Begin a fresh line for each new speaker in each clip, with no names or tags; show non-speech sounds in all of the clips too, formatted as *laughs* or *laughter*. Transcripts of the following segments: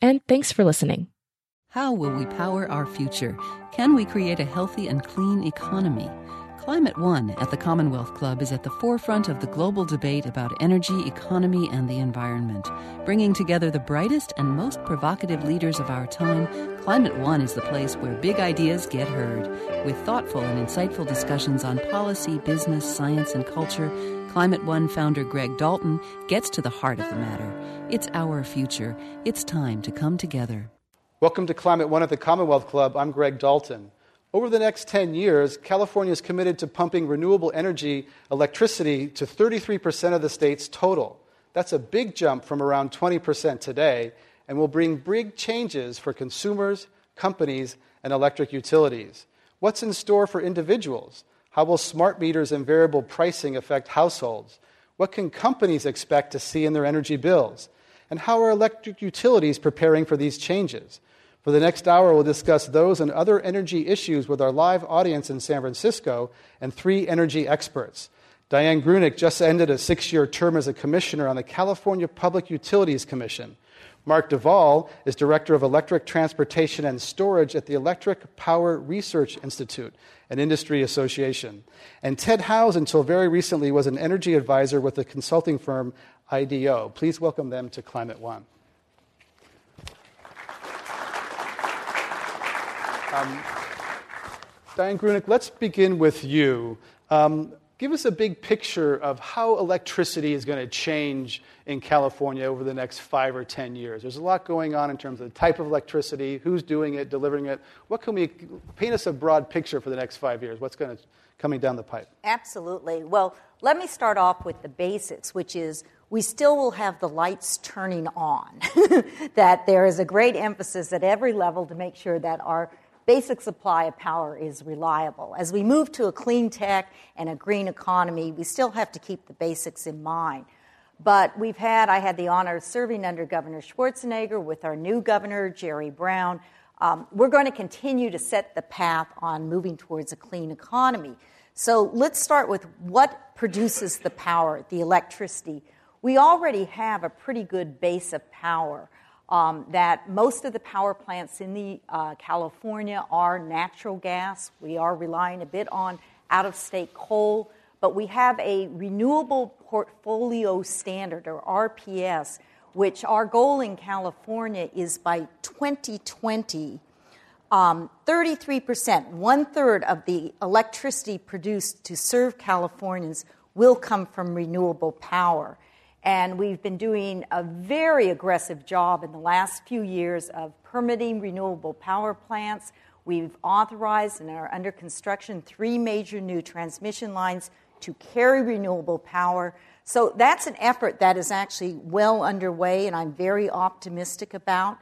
and thanks for listening.
How will we power our future? Can we create a healthy and clean economy? Climate One at the Commonwealth Club is at the forefront of the global debate about energy, economy, and the environment. Bringing together the brightest and most provocative leaders of our time, Climate One is the place where big ideas get heard. With thoughtful and insightful discussions on policy, business, science, and culture, Climate One founder Greg Dalton gets to the heart of the matter. It's our future. It's time to come together.
Welcome to Climate One at the Commonwealth Club. I'm Greg Dalton. Over the next 10 years, California is committed to pumping renewable energy electricity to 33% of the state's total. That's a big jump from around 20% today and will bring big changes for consumers, companies, and electric utilities. What's in store for individuals? How will smart meters and variable pricing affect households? What can companies expect to see in their energy bills? And how are electric utilities preparing for these changes? For the next hour, we'll discuss those and other energy issues with our live audience in San Francisco and three energy experts. Dian Grueneich just ended a six year term as a commissioner on the California Public Utilities Commission. Mark Duvall is Director of Electric Transportation and Storage at the Electric Power Research Institute, an industry association. And Ted Howes, until very recently, was an energy advisor with the consulting firm IDEO. Please welcome them to Climate One. Um, Dian Grueneich, let's begin with you. Um, give us a big picture of how electricity is going to change in California over the next five or ten years. There's a lot going on in terms of the type of electricity, who's doing it, delivering it. What can we paint us a broad picture for the next five years? What's going to coming down the pipe?
Absolutely. Well, let me start off with the basics, which is we still will have the lights turning on. *laughs* that there is a great emphasis at every level to make sure that our basic supply of power is reliable. As we move to a clean tech and a green economy, we still have to keep the basics in mind. But we've had, I had the honor of serving under Governor Schwarzenegger with our new governor, Jerry Brown. Um, we're going to continue to set the path on moving towards a clean economy. So let's start with what produces the power, the electricity. We already have a pretty good base of power um, that most of the power plants in the uh, California are natural gas. We are relying a bit on out-of-state coal, but we have a renewable portfolio standard or RPS, which our goal in California is by 2020. Um, 33%, one third of the electricity produced to serve Californians will come from renewable power. And we've been doing a very aggressive job in the last few years of permitting renewable power plants. We've authorized and are under construction three major new transmission lines to carry renewable power. So that's an effort that is actually well underway, and I'm very optimistic about.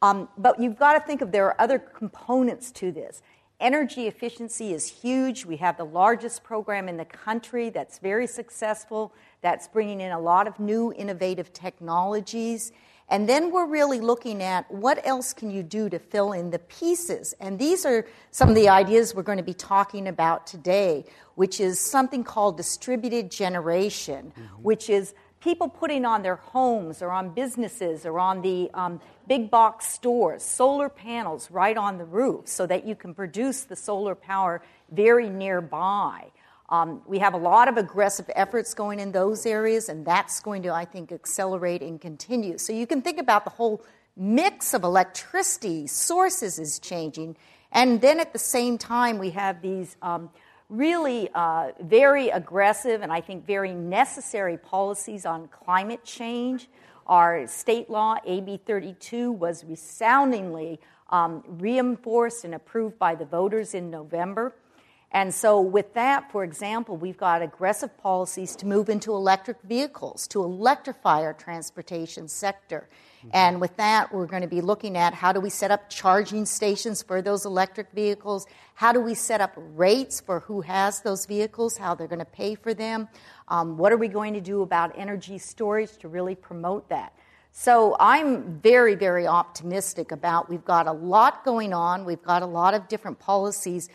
Um, but you've got to think of there are other components to this. Energy efficiency is huge. We have the largest program in the country that's very successful that's bringing in a lot of new innovative technologies. And then we're really looking at what else can you do to fill in the pieces. And these are some of the ideas we're going to be talking about today, which is something called distributed generation, mm-hmm. which is people putting on their homes or on businesses or on the um, big box stores solar panels right on the roof so that you can produce the solar power very nearby. Um, we have a lot of aggressive efforts going in those areas, and that's going to, I think, accelerate and continue. So you can think about the whole mix of electricity sources is changing, and then at the same time, we have these um, really uh, very aggressive and I think very necessary policies on climate change. Our state law, AB 32, was resoundingly um, reinforced and approved by the voters in November. And so, with that, for example, we've got aggressive policies to move into electric vehicles, to electrify our transportation sector. Mm-hmm. And with that, we're going to be looking at how do we set up charging stations for those electric vehicles? How do we set up rates for who has those vehicles, how they're going to pay for them? Um, what are we going to do about energy storage to really promote that? So I'm very, very optimistic about we've got a lot going on, we've got a lot of different policies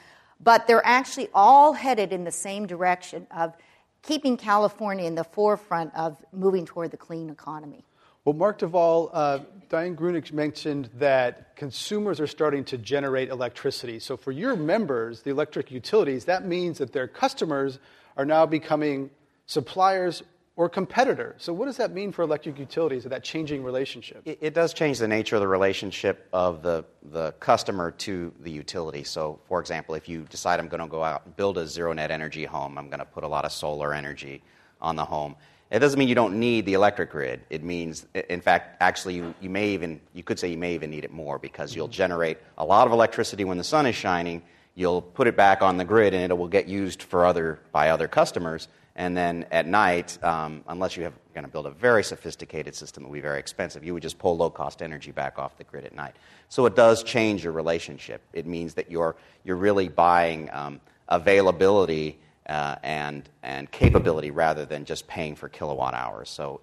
but they're actually all headed in the same direction of keeping California in the forefront of moving toward the clean economy.
Well, Mark Duvall, uh, Dian Grueneich mentioned that consumers are starting to generate electricity. So, for your members, the electric utilities, that means that their customers are now becoming suppliers or competitor. So, what does that mean for electric utilities, that changing relationship?
It, it, does change the nature of the relationship of the, the customer to the utility. So, for example, if you decide I'm going to go out and build a zero net energy home, I'm going to put a lot of solar energy on the home. It doesn't mean you don't need the electric grid. It means, in fact, actually, you, you may even, you could say you may even need it more because you'll generate a lot of electricity when the sun is shining. You'll put it back on the grid and it will get used for other, by other customers and then at night, um, unless you have going to build a very sophisticated system, it will be very expensive. You would just pull low cost energy back off the grid at night. So it does change your relationship. It means that you're, you're really buying um, availability and, and capability rather than just paying for kilowatt hours. So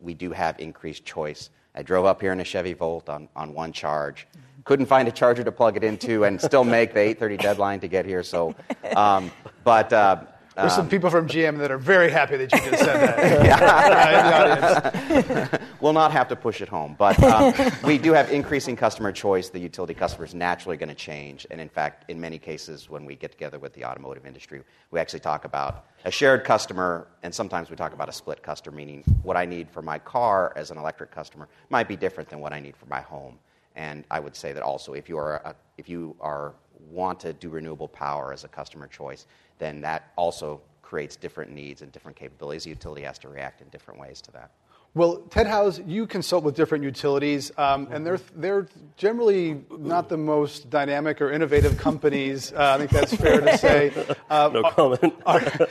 we do have increased choice. I drove up here in a Chevy Volt on, on one charge. Couldn't find a charger to plug it into and still make the 8:30 deadline to get here. So, um, but uh,
there's um, some people from GM that are very happy that you just said that. *laughs* *laughs* *laughs*
we'll not have to push it home, but um, we do have increasing customer choice. The utility customer is naturally going to change, and in fact, in many cases, when we get together with the automotive industry, we actually talk about a shared customer, and sometimes we talk about a split customer, meaning what I need for my car as an electric customer might be different than what I need for my home. And I would say that also, if you are a, if you are want to do renewable power as a customer choice, then that also creates different needs and different capabilities. The utility has to react in different ways to that.
Well, Ted Howes, you consult with different utilities, um, and they're, they're generally not the most dynamic or innovative companies. Uh, I think that's fair to say. *laughs*
Uh, no comment. *laughs*
Are,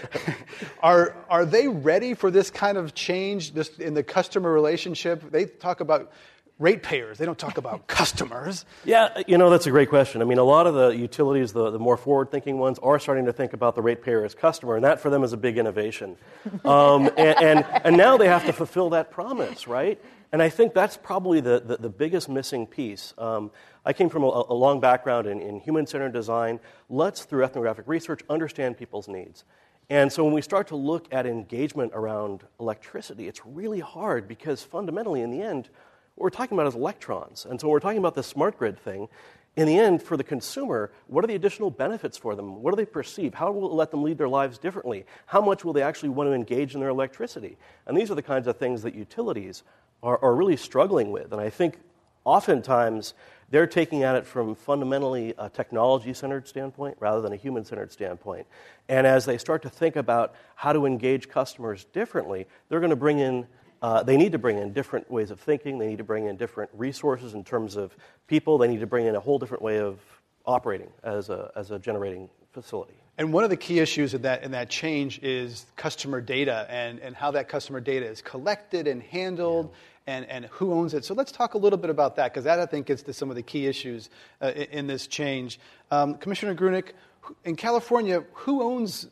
are, are they ready for this kind of change this, in the customer relationship? They talk about ratepayers. They don't talk about *laughs* customers.
Yeah, you know, that's a great question. I mean, a lot of the utilities, the, the more forward thinking ones, are starting to think about the ratepayer as customer, and that for them is a big innovation. *laughs* Um, and, and, and, now they have to fulfill that promise, right? And I think that's probably the, the, the biggest missing piece. Um, I came from a, a long background in, in human centered design. Let's, through ethnographic research, understand people's needs. And so when we start to look at engagement around electricity, it's really hard because fundamentally, in the end, what we're talking about is electrons. And so when we're talking about the smart grid thing, in the end, for the consumer, what are the additional benefits for them? What do they perceive? How will it let them lead their lives differently? How much will they actually want to engage in their electricity? And these are the kinds of things that utilities are, are really struggling with. And I think oftentimes they're taking at it from fundamentally a technology centered standpoint rather than a human centered standpoint. And as they start to think about how to engage customers differently, they're going to bring in uh, they need to bring in different ways of thinking. They need to bring in different resources in terms of people. They need to bring in a whole different way of operating as a, as a generating facility.
And one of the key issues in that, in that change is customer data and, and how that customer data is collected and handled yeah. and, and who owns it. So let's talk a little bit about that because that, I think, gets to some of the key issues uh, in, in, this change. Um, Commissioner Grueneich, in California, who owns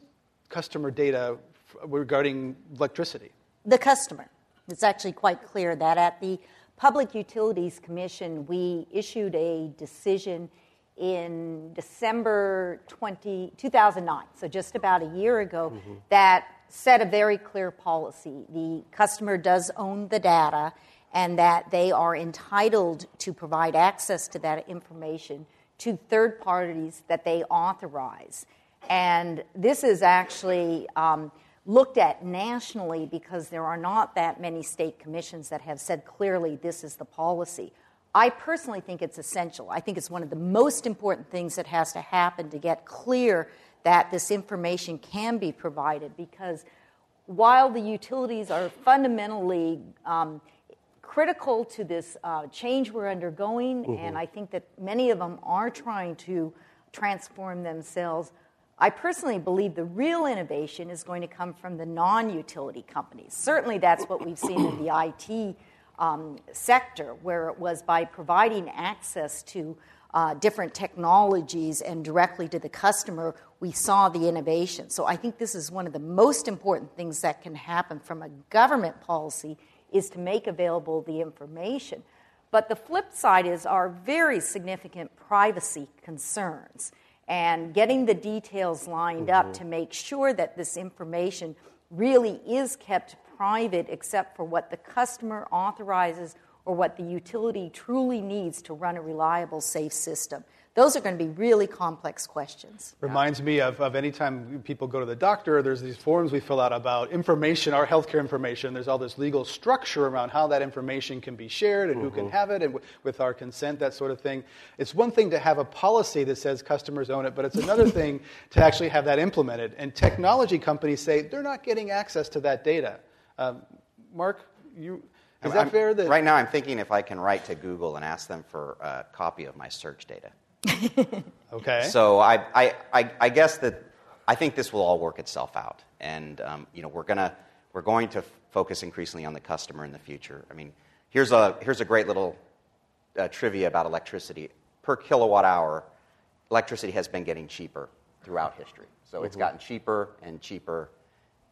customer data regarding electricity?
The customer. It's actually quite clear that at the Public Utilities Commission, we issued a decision in December 20, 2009, so just about a year ago, mm-hmm. that set a very clear policy. The customer does own the data, and that they are entitled to provide access to that information to third parties that they authorize. And this is actually um, looked at nationally because there are not that many state commissions that have said clearly this is the policy. I personally think it's essential. I think it's one of the most important things that has to happen to get clear that this information can be provided because while the utilities are fundamentally um, critical to this uh, change we're undergoing, mm-hmm. and I think that many of them are trying to transform themselves. I personally believe the real innovation is going to come from the non utility companies. Certainly, that's what we've seen in the *coughs* IT um, sector, where it was by providing access to uh, different technologies and directly to the customer, we saw the innovation. So I think this is one of the most important things that can happen from a government policy is to make available the information. But the flip side is our very significant privacy concerns and getting the details lined mm-hmm. up to make sure that this information really is kept private except for what the customer authorizes or what the utility truly needs to run a reliable, safe system. Those are going to be really complex questions.
Reminds me of, of any time people go to the doctor, there's these forms we fill out about information, our healthcare information. There's all this legal structure around how that information can be shared and mm-hmm. who can mm-hmm. have it and w- with our consent, that sort of thing. It's one thing to have a policy that says customers own it, but it's another *laughs* thing to actually have that implemented. And technology companies say they're not getting access to that data. Um, Mark, you, is that
I'm,
fair? That
right now, I'm thinking if I can write to Google and ask them for a copy of my search data. *laughs*
okay.
So I, I, I, I, guess that I think this will all work itself out, and um, you know we're gonna we're going to f- focus increasingly on the customer in the future. I mean, here's a here's a great little uh, trivia about electricity per kilowatt hour. Electricity has been getting cheaper throughout history, so mm-hmm. it's gotten cheaper and cheaper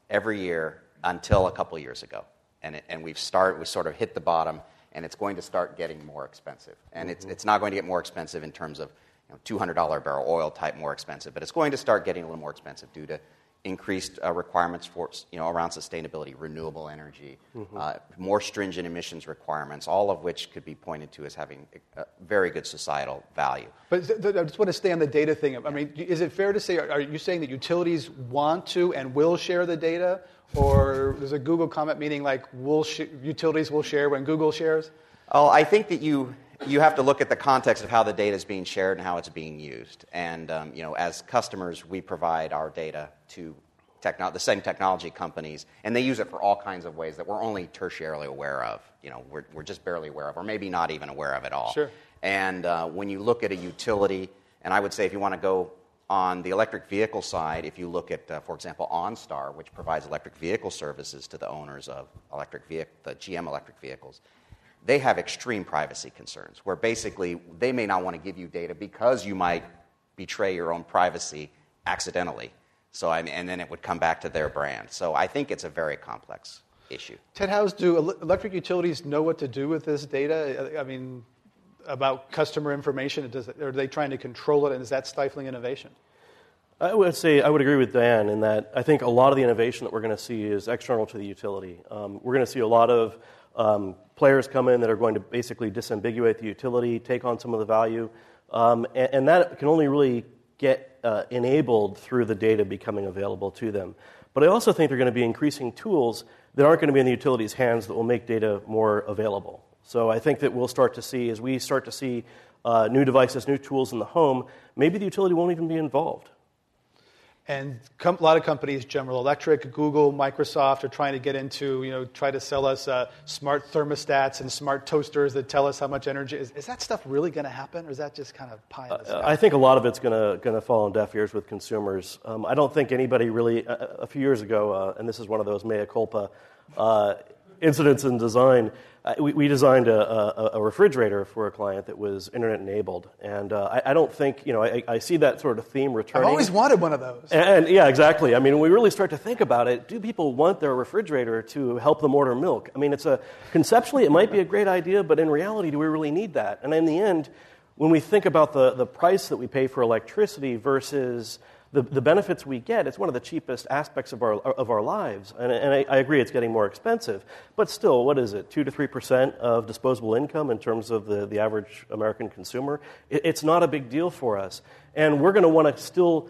every year until a couple years ago and, it, and we've start, we sort of hit the bottom, and it's going to start getting more expensive. And mm-hmm. it's, it's not going to get more expensive in terms of you know, $200 barrel oil type more expensive, but it's going to start getting a little more expensive due to increased uh, requirements for you know around sustainability, renewable energy, mm-hmm. uh, more stringent emissions requirements, all of which could be pointed to as having a very good societal value.
But th- th- I just want to stay on the data thing. I mean, is it fair to say are, are you saying that utilities want to and will share the data, or there's a Google comment meaning like will sh- utilities will share when Google shares?
Oh, I think that you you have to look at the context of how the data is being shared and how it's being used. And um, you know, as customers, we provide our data to techno- the same technology companies, and they use it for all kinds of ways that we're only tertiarily aware of. You know, we're, we're just barely aware of, or maybe not even aware of at all.
Sure.
And uh, when you look at a utility, and I would say if you want to go on the electric vehicle side, if you look at, uh, for example, OnStar, which provides electric vehicle services to the owners of electric vehicle, the GM electric vehicles, they have extreme privacy concerns where basically they may not want to give you data because you might betray your own privacy accidentally. So, I mean, and then it would come back to their brand. So I think it's a very complex issue.
Ted Howes, do electric utilities know what to do with this data? I mean, about customer information? Does, are they trying to control it, and is that stifling innovation?
I would say I would agree with Dan in that I think a lot of the innovation that we're going to see is external to the utility. Um, we're going to see a lot of um, players come in that are going to basically disambiguate the utility, take on some of the value, um, and, and, that can only really get uh, enabled through the data becoming available to them. But I also think there are going to be increasing tools that aren't going to be in the utility's hands that will make data more available. So I think that we'll start to see, as we start to see uh, new devices, new tools in the home, maybe the utility won't even be involved.
And com- a lot of companies, General Electric, Google, Microsoft, are trying to get into, you know, try to sell us uh, smart thermostats and smart toasters that tell us how much energy. Is, is that stuff really going to happen, or is that just kind of pie in the sky? Uh,
I think a lot of it's going to fall on deaf ears with consumers. Um, I don't think anybody really. Uh, a few years ago, uh, and this is one of those mea culpa uh, incidents in design. Uh, we, we, designed a, a, a, refrigerator for a client that was internet enabled, and uh, I, I, don't think you know. I, I, see that sort of theme returning.
I've always wanted one of those.
And, and, yeah, exactly. I mean, when we really start to think about it, do people want their refrigerator to help them order milk? I mean, it's a conceptually it might be a great idea, but in reality, do we really need that? And in the end, when we think about the the price that we pay for electricity versus the, the benefits we get, it's one of the cheapest aspects of our, of our lives. And, and I, I, agree it's getting more expensive. But still, what is it, 2 to 3% of disposable income in terms of the, the average American consumer? It, it's not a big deal for us. And we're going to want to still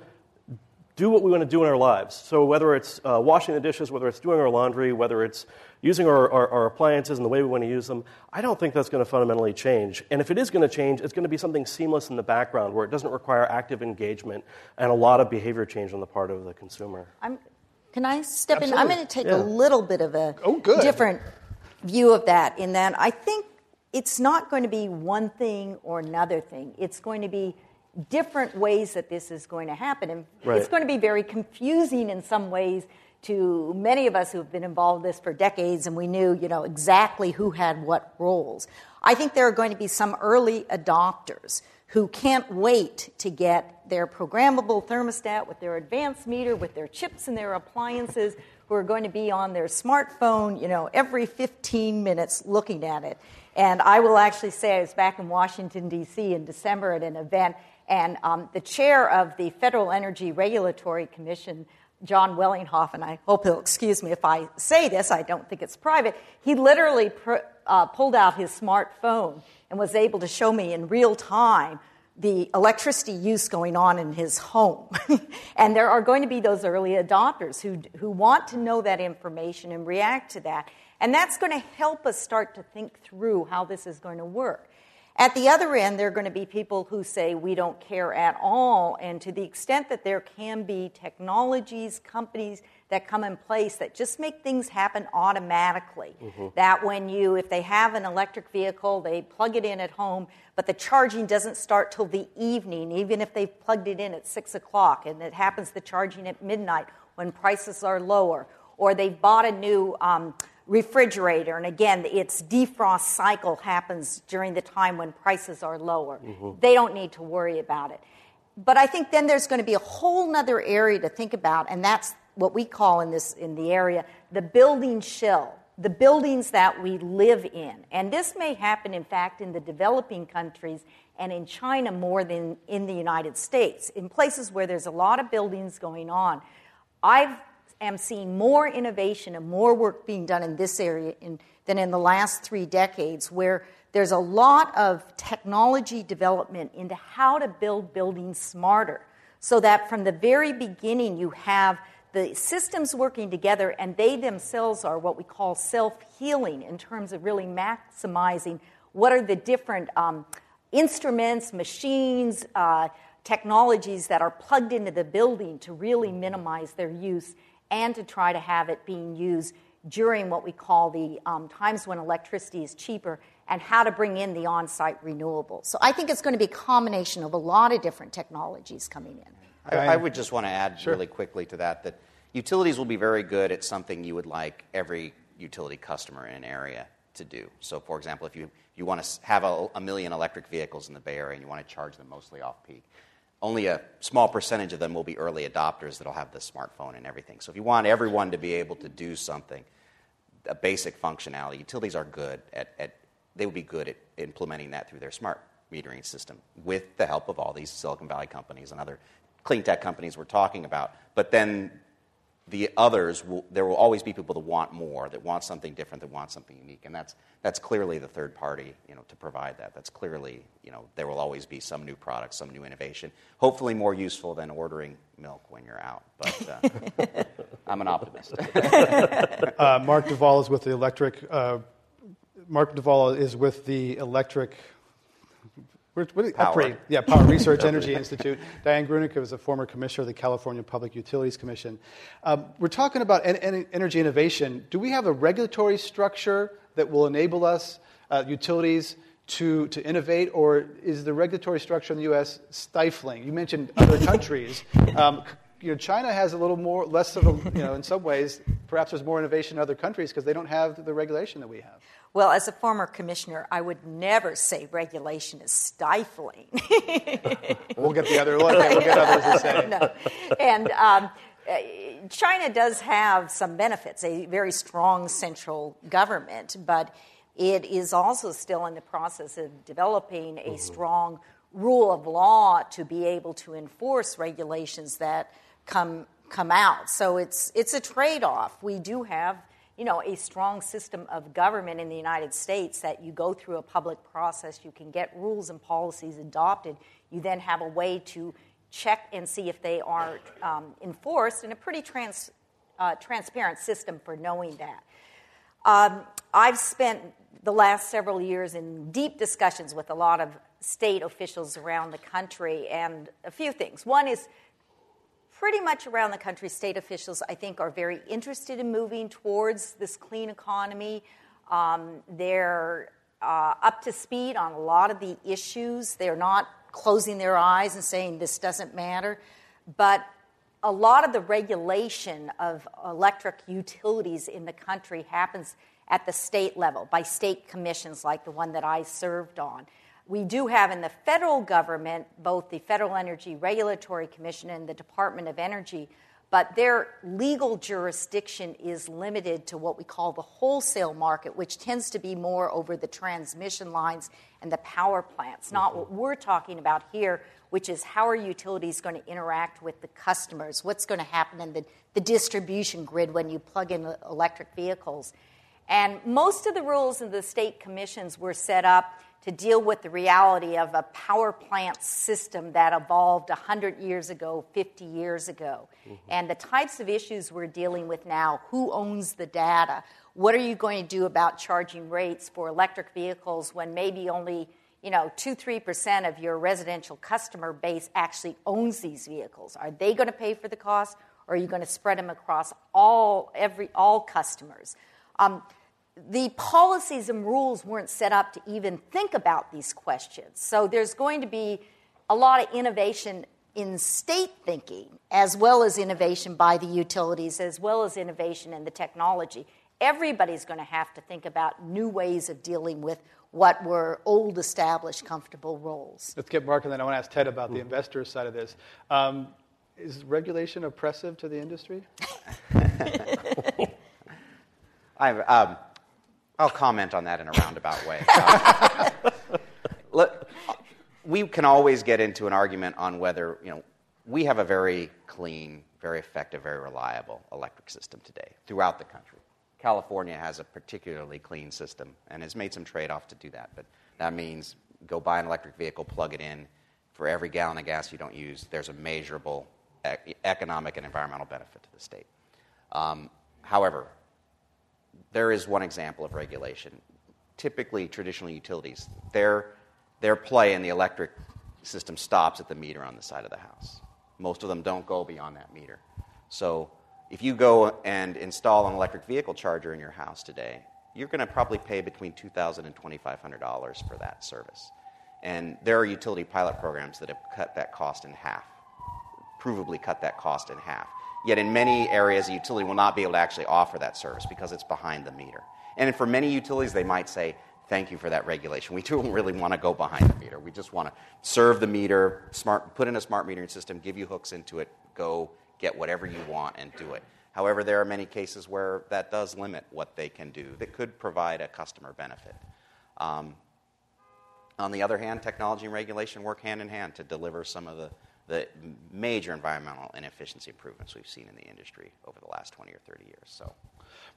do what we want to do in our lives. So whether it's uh, washing the dishes, whether it's doing our laundry, whether it's using our, our, our, appliances and the way we want to use them, I don't think that's going to fundamentally change. And if it is going to change, it's going to be something seamless in the background where it doesn't require active engagement and a lot of behavior change on the part of the consumer.
I'm, can I step
Absolutely.
in? I'm going to take
Yeah.
a little bit of a
Oh, good.
different view of that in that I think it's not going to be one thing or another thing. It's going to be different ways that this is going to happen. And
Right.
it's going to be very confusing in some ways to many of us who've been involved in this for decades and we knew, you know, exactly who had what roles. I think there are going to be some early adopters who can't wait to get their programmable thermostat with their advanced meter, with their chips and their appliances, who are going to be on their smartphone, you know, every 15 minutes looking at it. And I will actually say I was back in Washington, D.C. in December at an event, and um, the chair of the Federal Energy Regulatory Commission, John Wellinghoff, and I hope he'll excuse me if I say this, I don't think it's private, he literally pr- uh, pulled out his smartphone and was able to show me in real time the electricity use going on in his home. *laughs* and there are going to be those early adopters who, who want to know that information and react to that. And that's going to help us start to think through how this is going to work. At the other end, there are going to be people who say we don't care at all. And to the extent that there can be technologies, companies that come in place that just make things happen automatically. That when you, if they have an electric vehicle, they plug it in at home, but the charging doesn't start till the evening, even if they've plugged it in at six o'clock, and it happens the charging at midnight when prices are lower, or they've bought a new um, refrigerator, and again, its defrost cycle happens during the time when prices are lower. Mm-hmm. They don't need to worry about it. But I think then there's going to be a whole other area to think about, and that's what we call in this in the area the building shell, the buildings that we live in. And this may happen, in fact, in the developing countries and in China more than in the United States, in places where there's a lot of buildings going on. I am seeing more innovation and more work being done in this area in, than in the last three decades, where there's a lot of technology development into how to build buildings smarter. So that from the very beginning you have the systems working together and they themselves are what we call self healing in terms of really maximizing what are the different um, instruments, machines, uh, technologies that are plugged into the building to really minimize their use and to try to have it being used during what we call the um, times when electricity is cheaper and how to bring in the on site renewables. So I think it's going to be a combination of a lot of different technologies coming in.
I, I would just want to add really quickly to that that utilities will be very good at something you would like every utility customer in an area to do. So, for example, if you, you want to have a, a million electric vehicles in the Bay Area and you want to charge them mostly off peak, only a small percentage of them will be early adopters that'll have the smartphone and everything. So, if you want everyone to be able to do something, a basic functionality, utilities are good at, at they would be good at implementing that through their smart metering system with the help of all these Silicon Valley companies and other clean tech companies we're talking about. But then the others, will, there will always be people that want more, that want something different, that want something unique, and that's that's clearly the third party, you know, to provide that. That's clearly, you know, there will always be some new product, some new innovation, hopefully more useful than ordering milk when you're out. But uh, *laughs* I'm an optimist. *laughs*
Uh, Mark Duvall is with the electric. Uh, Mark Duvall is with the electric. What, what,
Power.
Yeah, Power Research *laughs* Energy Institute. Dian Grueneich is a former commissioner of the California Public Utilities Commission. Um, we're talking about en- en- energy innovation. Do we have a regulatory structure that will enable us, uh, utilities, to, to innovate, or is the regulatory structure in the U.S. stifling? You mentioned other countries. *laughs* Um, you know, China has a little more, less of a, you know, in some ways, perhaps there's more innovation in other countries because they don't have the regulation that we have.
Well, as a former commissioner, I would never say regulation is stifling. *laughs*
We'll get the other one. We'll get others to say. *laughs*
no. And um, China does have some benefits, a very strong central government, but it is also still in the process of developing a strong rule of law to be able to enforce regulations that come come out. So it's it's a trade-off. We do have you know a strong system of government in the United States that you go through a public process, you can get rules and policies adopted. You then have a way to check and see if they aren't um, enforced, and a pretty trans, uh, transparent system for knowing that. Um, I've spent the last several years in deep discussions with a lot of state officials around the country, and a few things. One is pretty much around the country, state officials, I think, are very interested in moving towards this clean economy. Um, they're uh, up to speed on a lot of the issues. They're not closing their eyes and saying this doesn't matter. But a lot of the regulation of electric utilities in the country happens at the state level by state commissions like the one that I served on we do have in the federal government both the Federal Energy Regulatory Commission and the Department of Energy, but their legal jurisdiction is limited to what we call the wholesale market, which tends to be more over the transmission lines and the power plants, not what we're talking about here, which is how are utilities going to interact with the customers? What's going to happen in the, the distribution grid when you plug in electric vehicles? And most of the rules in the state commissions were set up to deal with the reality of a power plant system that evolved 100 years ago, 50 years ago. Mm-hmm. And the types of issues we're dealing with now who owns the data? What are you going to do about charging rates for electric vehicles when maybe only you know, 2 3% of your residential customer base actually owns these vehicles? Are they going to pay for the cost, or are you going to spread them across all, every, all customers? Um, the policies and rules weren't set up to even think about these questions. So there's going to be a lot of innovation in state thinking, as well as innovation by the utilities, as well as innovation in the technology. Everybody's going to have to think about new ways of dealing with what were old, established, comfortable roles.
Let's get Mark, and then I want to ask Ted about the investor side of this. Um, is regulation oppressive to the industry? *laughs*
I, um, I'll comment on that in a roundabout way. Uh, let, we can always get into an argument on whether, you know, we have a very clean, very effective, very reliable electric system today throughout the country. California has a particularly clean system and has made some trade off to do that. But that means go buy an electric vehicle, plug it in. For every gallon of gas you don't use, there's a measurable economic and environmental benefit to the state. Um, however, there is one example of regulation. Typically, traditional utilities, their, their play in the electric system stops at the meter on the side of the house. Most of them don't go beyond that meter. So, if you go and install an electric vehicle charger in your house today, you're going to probably pay between $2,000 and $2,500 for that service. And there are utility pilot programs that have cut that cost in half, provably cut that cost in half. Yet in many areas, a utility will not be able to actually offer that service because it's behind the meter. And for many utilities, they might say, Thank you for that regulation. We *laughs* don't really want to go behind the meter. We just want to serve the meter, smart, put in a smart metering system, give you hooks into it, go get whatever you want and do it. However, there are many cases where that does limit what they can do that could provide a customer benefit. Um, on the other hand, technology and regulation work hand in hand to deliver some of the the major environmental inefficiency improvements we've seen in the industry over the last 20 or 30 years. So.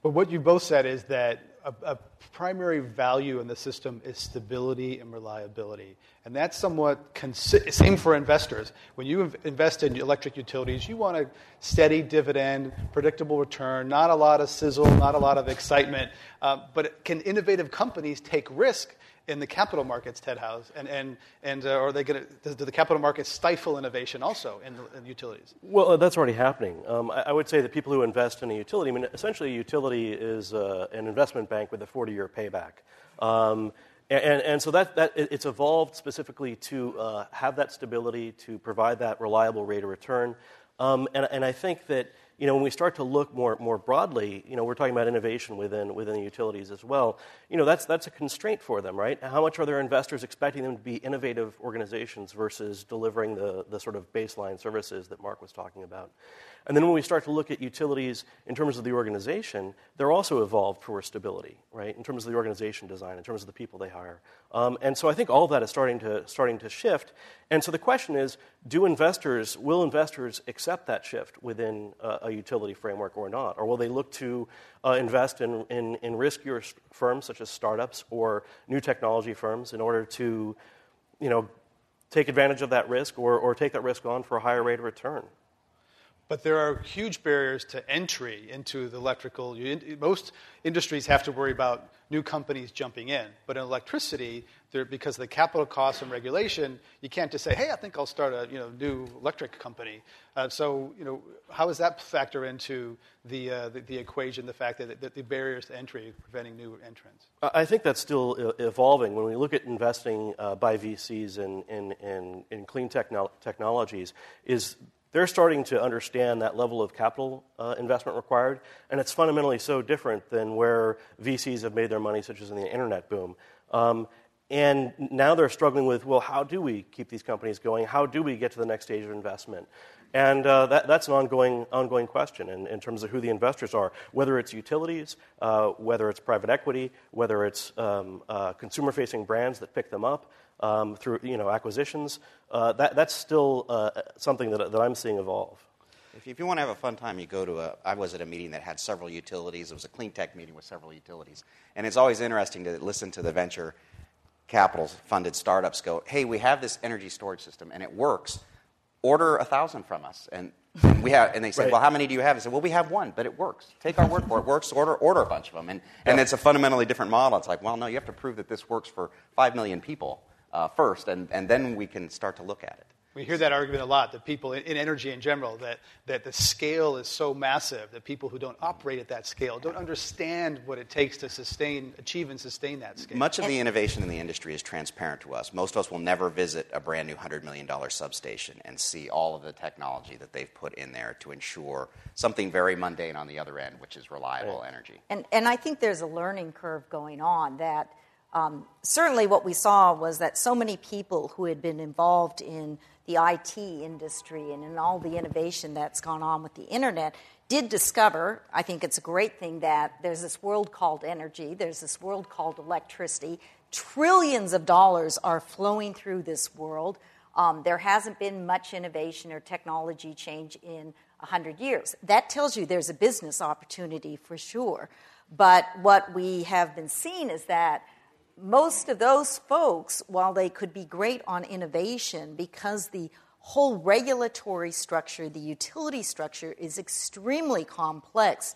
But what you both said is that a, a, primary value in the system is stability and reliability. And that's somewhat consi- same for investors. When you invest in electric utilities, you want a steady dividend, predictable return, not a lot of sizzle, not a lot of excitement. Uh, but can innovative companies take risk in the capital markets, Ted Howes, and, and, and uh, are they going to, do the capital markets stifle innovation also in, in utilities?
Well, uh, that's already happening. Um, I, I, would say that people who invest in a utility, I mean, essentially a utility is uh, an investment bank with a 40-year payback. Um, and, and, so that, that, it's evolved specifically to uh, have that stability, to provide that reliable rate of return. Um, and, and I think that you know, when we start to look more, more broadly, you know, we're talking about innovation within, within the utilities as well. You know, that's, that's a constraint for them, right? How much are their investors expecting them to be innovative organizations versus delivering the, the sort of baseline services that Mark was talking about? And then when we start to look at utilities in terms of the organization, they're also evolved for stability, right? In terms of the organization design, in terms of the people they hire. Um, and so I think all of that is starting to, starting to shift. And so the question is do investors, will investors accept that shift within a utility framework or not? Or will they look to uh, invest in, in, in riskier firms such as startups or new technology firms in order to, you know, take advantage of that risk or, or take that risk on for a higher rate of return.
But there are huge barriers to entry into the electrical. Most industries have to worry about new companies jumping in. But in electricity, because of the capital costs and regulation, you can't just say, hey, I think I'll start a you know, new electric company. Uh, so you know, how does that factor into the, uh, the, the, equation, the fact that, that, the barriers to entry preventing new entrants?
I think that's still evolving. When we look at investing uh, by VCs in, in, in, in clean techno- technologies, is they're starting to understand that level of capital uh, investment required, and it's fundamentally so different than where VCs have made their money, such as in the internet boom. Um, and now they're struggling with, well, how do we keep these companies going? How do we get to the next stage of investment? And uh, that, that's an ongoing, ongoing question in, in, terms of who the investors are, whether it's utilities, uh, whether it's private equity, whether it's um, uh, consumer facing brands that pick them up um, through you know, acquisitions. Uh, that, that's still uh, something that, that I'm seeing evolve.
If, if you want to have a fun time, you go to a. I was at a meeting that had several utilities. It was a clean tech meeting with several utilities. And it's always interesting to listen to the venture capital funded startups go, hey, we have this energy storage system and it works. Order a thousand from us. And, and we have, and they said, right. well, how many do you have? I said, well, we have one, but it works. Take our word for it. It works. Order, order a bunch of them. And, and it's a fundamentally different model. It's like, well, no, you have to prove that this works for five million people uh, first, and, and then we can start to look at it.
We hear that argument a lot that people in, in, energy in general, that, that the scale is so massive that people who don't operate at that scale don't understand what it takes to sustain, achieve and sustain that scale.
Much of the innovation in the industry is transparent to us. Most of us will never visit a brand new $100 million substation and see all of the technology that they've put in there to ensure something very mundane on the other end, which is reliable right. energy.
And, and I think there's a learning curve going on that um, certainly what we saw was that so many people who had been involved in the IT industry and in all the innovation that's gone on with the internet did discover, I think it's a great thing, that there's this world called energy, there's this world called electricity. Trillions of dollars are flowing through this world. Um, there hasn't been much innovation or technology change in 100 years. That tells you there's a business opportunity for sure. But what we have been seeing is that most of those folks, while they could be great on innovation because the whole regulatory structure, the utility structure is extremely complex,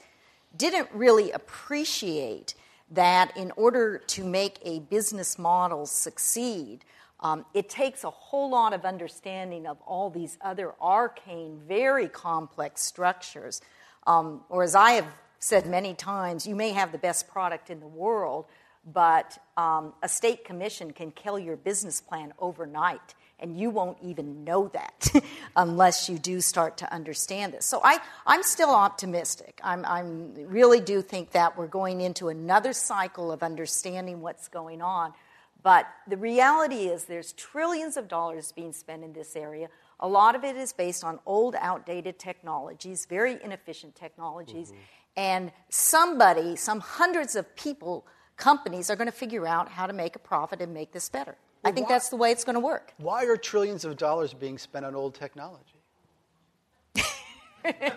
didn't really appreciate that in order to make a business model succeed, um, it takes a whole lot of understanding of all these other arcane, very complex structures. Um, or, as I have said many times, you may have the best product in the world, but um, a state commission can kill your business plan overnight, and you won't even know that *laughs* unless you do start to understand this. So I, I'm still optimistic. I'm, I'm really do think that we're going into another cycle of understanding what's going on. But the reality is, there's trillions of dollars being spent in this area. A lot of it is based on old, outdated technologies, very inefficient technologies. Mm-hmm. And somebody, some hundreds of people, companies are going to figure out how to make a profit and make this better. Well, I think why, that's the way it's going to work.
Why are trillions of dollars being spent on old technology? *laughs*
it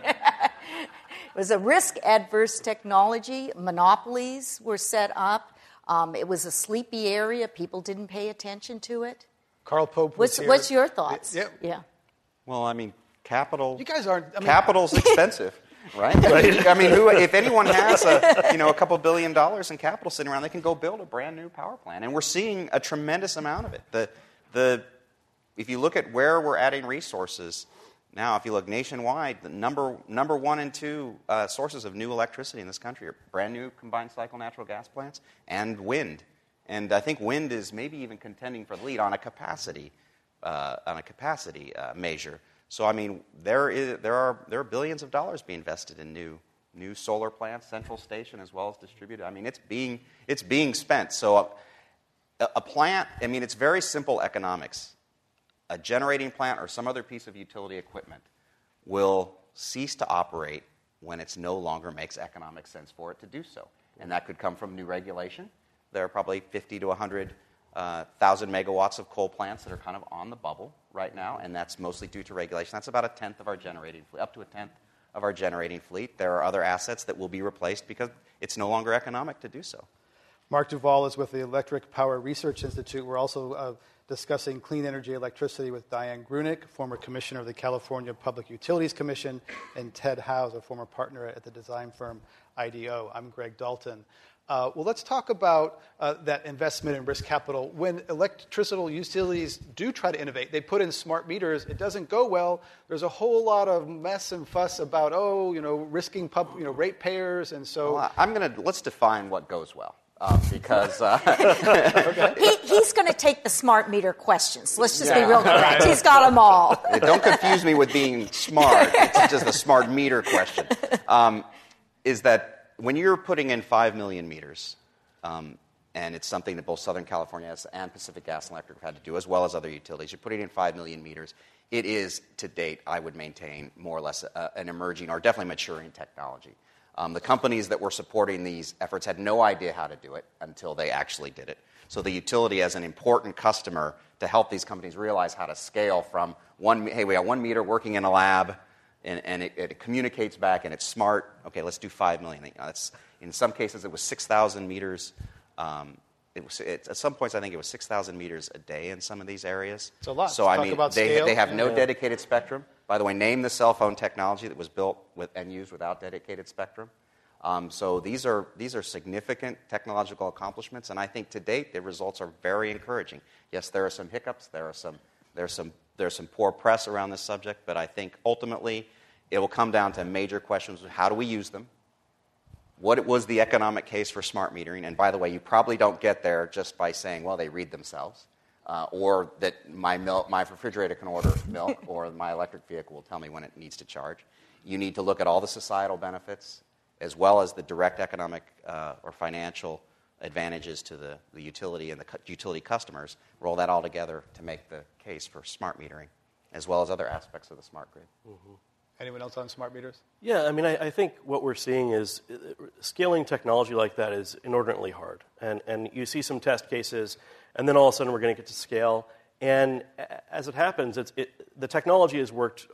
was a risk adverse technology. Monopolies were set up. Um, it was a sleepy area. People didn't pay attention to it.
Carl Pope
what's, what's, your thoughts?
Yeah.
yeah.
Well, I mean, capital.
You guys aren't. I
mean, capital's *laughs* expensive right? *laughs* right? I mean, who, if anyone *laughs* has a, you know, a couple billion dollars in capital sitting around, they can go build a brand new power plant. And we're seeing a tremendous amount of it. The, the, if you look at where we're adding resources, now, if you look nationwide, the number, number one and two uh, sources of new electricity in this country are brand new combined cycle natural gas plants and wind. And I think wind is maybe even contending for the lead on a capacity, uh, on a capacity uh, measure. So, I mean, there, is, there, are, there are billions of dollars being invested in new, new solar plants, central station, as well as distributed. I mean, it's being, it's being spent. So, uh, a, a plant, I mean, it's very simple economics. A generating plant or some other piece of utility equipment will cease to operate when it no longer makes economic sense for it to do so. And that could come from new regulation. There are probably 50 to 100 uh, thousand megawatts of coal plants that are kind of on the bubble right now, and that's mostly due to regulation. That's about a tenth of our generating fleet, up to a tenth of our generating fleet. There are other assets that will be replaced because it's no longer economic to do so.
Mark Duvall is with the Electric Power Research Institute. We're also uh, discussing clean energy electricity with Dian Grueneich, former commissioner of the California Public Utilities Commission, and Ted Howes, a former partner at the design firm IDEO. I'm Greg Dalton. Uh, well, let's talk about uh, that investment in risk capital. When electrical utilities do try to innovate, they put in smart meters. It doesn't go well. There's a whole lot of mess and fuss about, oh, you know, risking pub, you know, ratepayers, and so.
Well, I'm going to let's define what goes well. Um, because uh, *laughs*
he, he's going to take the smart meter questions. Let's just yeah. be real correct. *laughs* He's got them all.
Don't confuse me with being smart. It's just a smart meter question. Um, is that when you're putting in 5 million meters, um, and it's something that both Southern California and Pacific Gas and Electric have had to do, as well as other utilities, you're putting in 5 million meters. It is, to date, I would maintain more or less a, an emerging or definitely maturing technology. Um, the companies that were supporting these efforts had no idea how to do it until they actually did it. So the utility, as an important customer, to help these companies realize how to scale from one, hey, we got one meter working in a lab and, and it, it, communicates back and it's smart. Okay, let's do 5 million. You know, that's, in some cases, it was 6,000 meters. Um, it was, it, at some points, I think it was 6,000 meters a day in some of these areas.
It's a lot.
So,
Let's
I mean, they, they have no yeah. dedicated spectrum. By the way, name the cell phone technology that was built with, and used without dedicated spectrum. Um, so these are, these are significant technological accomplishments, and I think to date the results are very encouraging. Yes, there are some hiccups, there are some, there are some there's some poor press around this subject, but I think ultimately it will come down to major questions how do we use them? What was the economic case for smart metering? And by the way, you probably don't get there just by saying, well, they read themselves, uh, or that my, milk, my refrigerator can order milk, *laughs* or my electric vehicle will tell me when it needs to charge. You need to look at all the societal benefits as well as the direct economic uh, or financial advantages to the, the utility and the cu- utility customers, roll that all together to make the case for smart metering, as well as other aspects of the smart grid.
Mm-hmm. Anyone else on smart meters?
Yeah, I mean, I, I, think what we're seeing is uh, scaling technology like that is inordinately hard. And, and you see some test cases, and then all of a sudden we're going to get to scale. And as it happens, it's, it, the technology has worked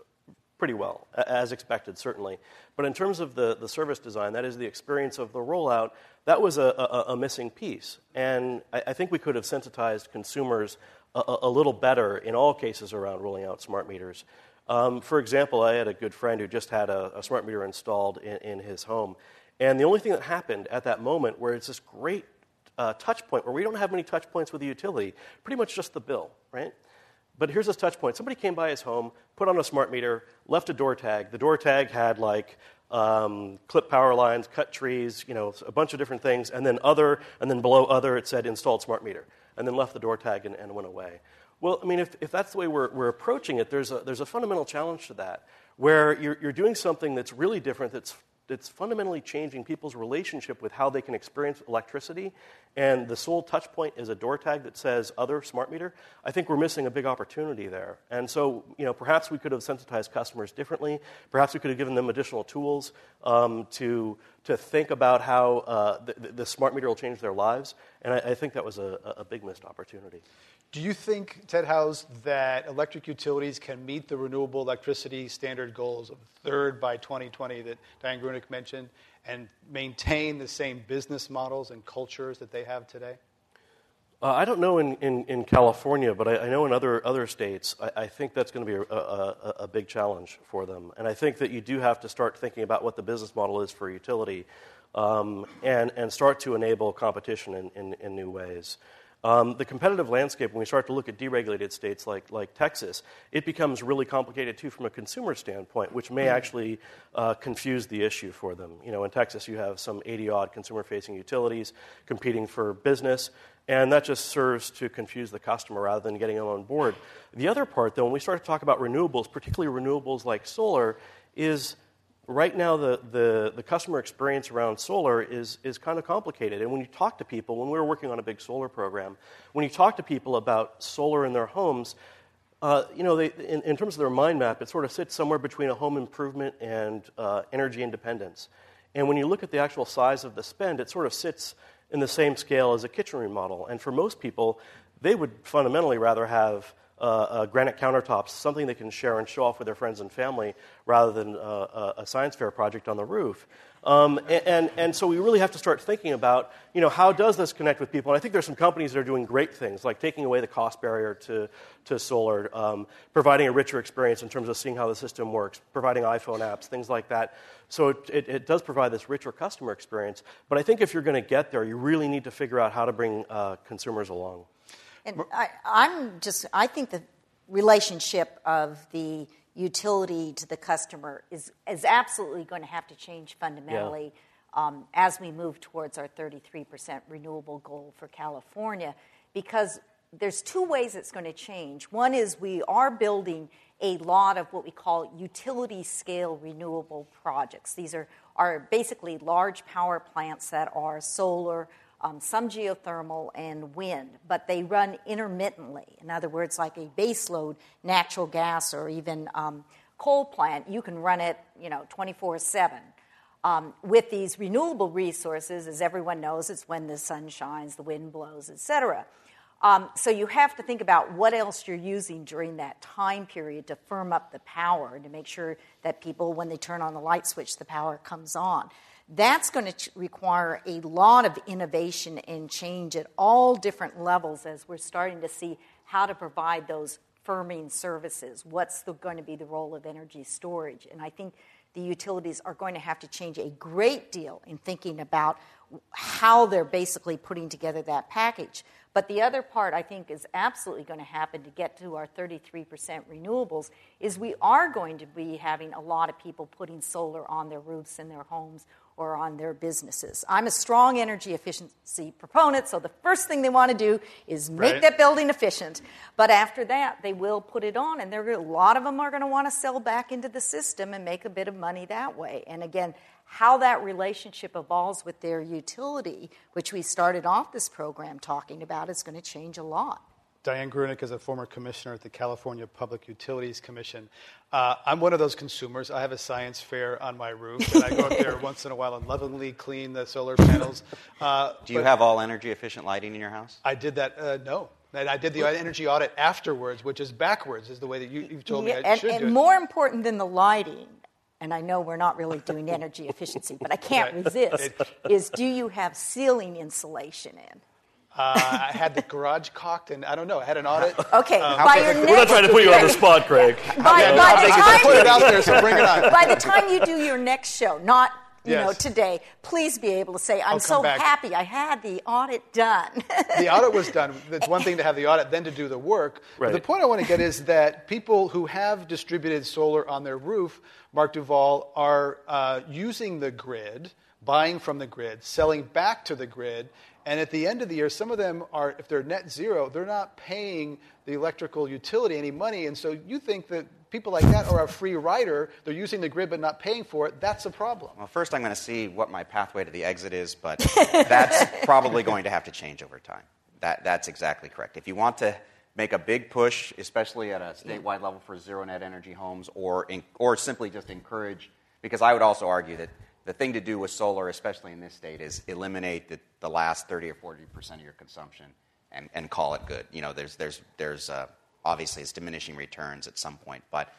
pretty well, as expected, certainly. But in terms of the, the service design, that is the experience of the rollout, that was a, a, a missing piece. And I, I, think we could have sensitized consumers a, a, little better in all cases around rolling out smart meters. Um, for example, I had a good friend who just had a, smart meter installed in, in, his home. And the only thing that happened at that moment, where it's this great uh, touch point, where we don't have many touch points with the utility, pretty much just the bill, right? But here's this touch point. Somebody came by his home, put on a smart meter, left a door tag. The door tag had like um, clip power lines, cut trees, you know, a bunch of different things, and then other, and then below other it said installed smart meter, and then left the door tag and, and went away. Well, I mean, if, if that's the way we're, we're approaching it, there's a, there's a fundamental challenge to that, where you're, you're doing something that's really different, that's it's fundamentally changing people's relationship with how they can experience electricity. And the sole touch point is a door tag that says other smart meter. I think we're missing a big opportunity there. And so, you know, perhaps we could have sensitized customers differently. Perhaps we could have given them additional tools um, to, to think about how uh, the, the, smart meter will change their lives. And I, I think that was a, a big missed opportunity.
Do you think, Ted Howes, that electric utilities can meet the renewable electricity standard goals of third by 2020 that Dian Grueneich mentioned and maintain the same business models and cultures that they have today?
Uh, I don't know in, in, in California, but I, I, know in other, other states, I, I think that's going to be a, a, a, big challenge for them. And I think that you do have to start thinking about what the business model is for utility um, and, and start to enable competition in, in, in new ways. Um, the competitive landscape, when we start to look at deregulated states like, like Texas, it becomes really complicated too from a consumer standpoint, which may actually uh, confuse the issue for them. You know, in Texas, you have some 80 odd consumer facing utilities competing for business, and that just serves to confuse the customer rather than getting them on board. The other part, though, when we start to talk about renewables, particularly renewables like solar, is right now the, the, the, customer experience around solar is, is kind of complicated. And when you talk to people, when we were working on a big solar program, when you talk to people about solar in their homes, uh, you know, they, in, in, terms of their mind map, it sort of sits somewhere between a home improvement and uh, energy independence. And when you look at the actual size of the spend, it sort of sits in the same scale as a kitchen remodel. And for most people, they would fundamentally rather have uh, uh, granite countertops, something they can share and show off with their friends and family rather than uh, a science fair project on the roof. Um, and, and, and, so we really have to start thinking about, you know, how does this connect with people? And I think there's some companies that are doing great things, like taking away the cost barrier to, to solar, um, providing a richer experience in terms of seeing how the system works, providing iPhone apps, things like that. So it, it, it does provide this richer customer experience. But I think if you're going to get there, you really need to figure out how to bring uh, consumers along.
And I, I'm just, I think the relationship of the utility to the customer is, is absolutely going to have to change fundamentally yeah. um, as we move towards our 33% renewable goal for California because there's two ways it's going to change. One is we are building a lot of what we call utility scale renewable projects. These are, are basically large power plants that are solar, um, some geothermal and wind, but they run intermittently. In other words, like a baseload natural gas or even um, coal plant, you can run it, you know, 24 7. Um, with these renewable resources, as everyone knows, it's when the sun shines, the wind blows, etc. Um, so you have to think about what else you're using during that time period to firm up the power and to make sure that people, when they turn on the light switch, the power comes on. That's going to require a lot of innovation and change at all different levels as we're starting to see how to provide those firming services. What's the, going to be the role of energy storage? And I think the utilities are going to have to change a great deal in thinking about how they're basically putting together that package. But the other part I think is absolutely going to happen to get to our 33% renewables is we are going to be having a lot of people putting solar on their roofs in their homes or on their businesses. I'm a strong energy efficiency proponent, so the first thing they want to do is make right. that building efficient. But after that, they will put it on, and there a lot of them are going to want to sell back into the system and make a bit of money that way. And again, how that relationship evolves with their utility, which we started off this program talking about, is going to change a lot.
Dian Grueneich is a former commissioner at the California Public Utilities Commission. Uh, I'm one of those consumers. I have a science fair on my roof, and I go up there *laughs* once in a while and lovingly clean the solar panels.
Uh, Do you have all energy efficient lighting in your house?
I did that. Uh, no. I did the energy audit afterwards, which is backwards, is the way that you, have told yeah, me I
and,
should
and
do it.
more important than the lighting, and I know we're not really doing energy *laughs* efficiency, but I can't right. resist, is do you have ceiling insulation in?
Uh, I had the garage cocked, and I don't know. I had an audit. *laughs*
Okay, um, by your
next, we're not trying to put you on the spot, Greg. *laughs*
by, yeah, by the time
put it out there, so bring it on. *laughs*
By the time you do your next show, not you yes. know today, please be able to say, "I'm so back. happy I had the audit done."
the audit was done. It's one thing to have the audit, then to do the work. Right. the point I want to get is that people who have distributed solar on their roof, Mark Duvall, are uh, using the grid buying from the grid, selling back to the grid, and at the end of the year, some of them are, if they're net zero, they're not paying the electrical utility any money. And so you think that people like that are a free rider, they're using the grid but not paying for it, that's a problem.
Well, first I'm going to see what my pathway to the exit is, but *laughs* that's probably going to have to change over time. That, that's exactly correct. If you want to make a big push, especially at a statewide level for zero net energy homes, or, in, or simply just encourage, because I would also argue that the thing to do with solar, especially in this state, is eliminate the, the last 30 or 40 percent of your consumption and, and call it good. You know, there's, there's, there's uh, obviously it's diminishing returns at some point, but,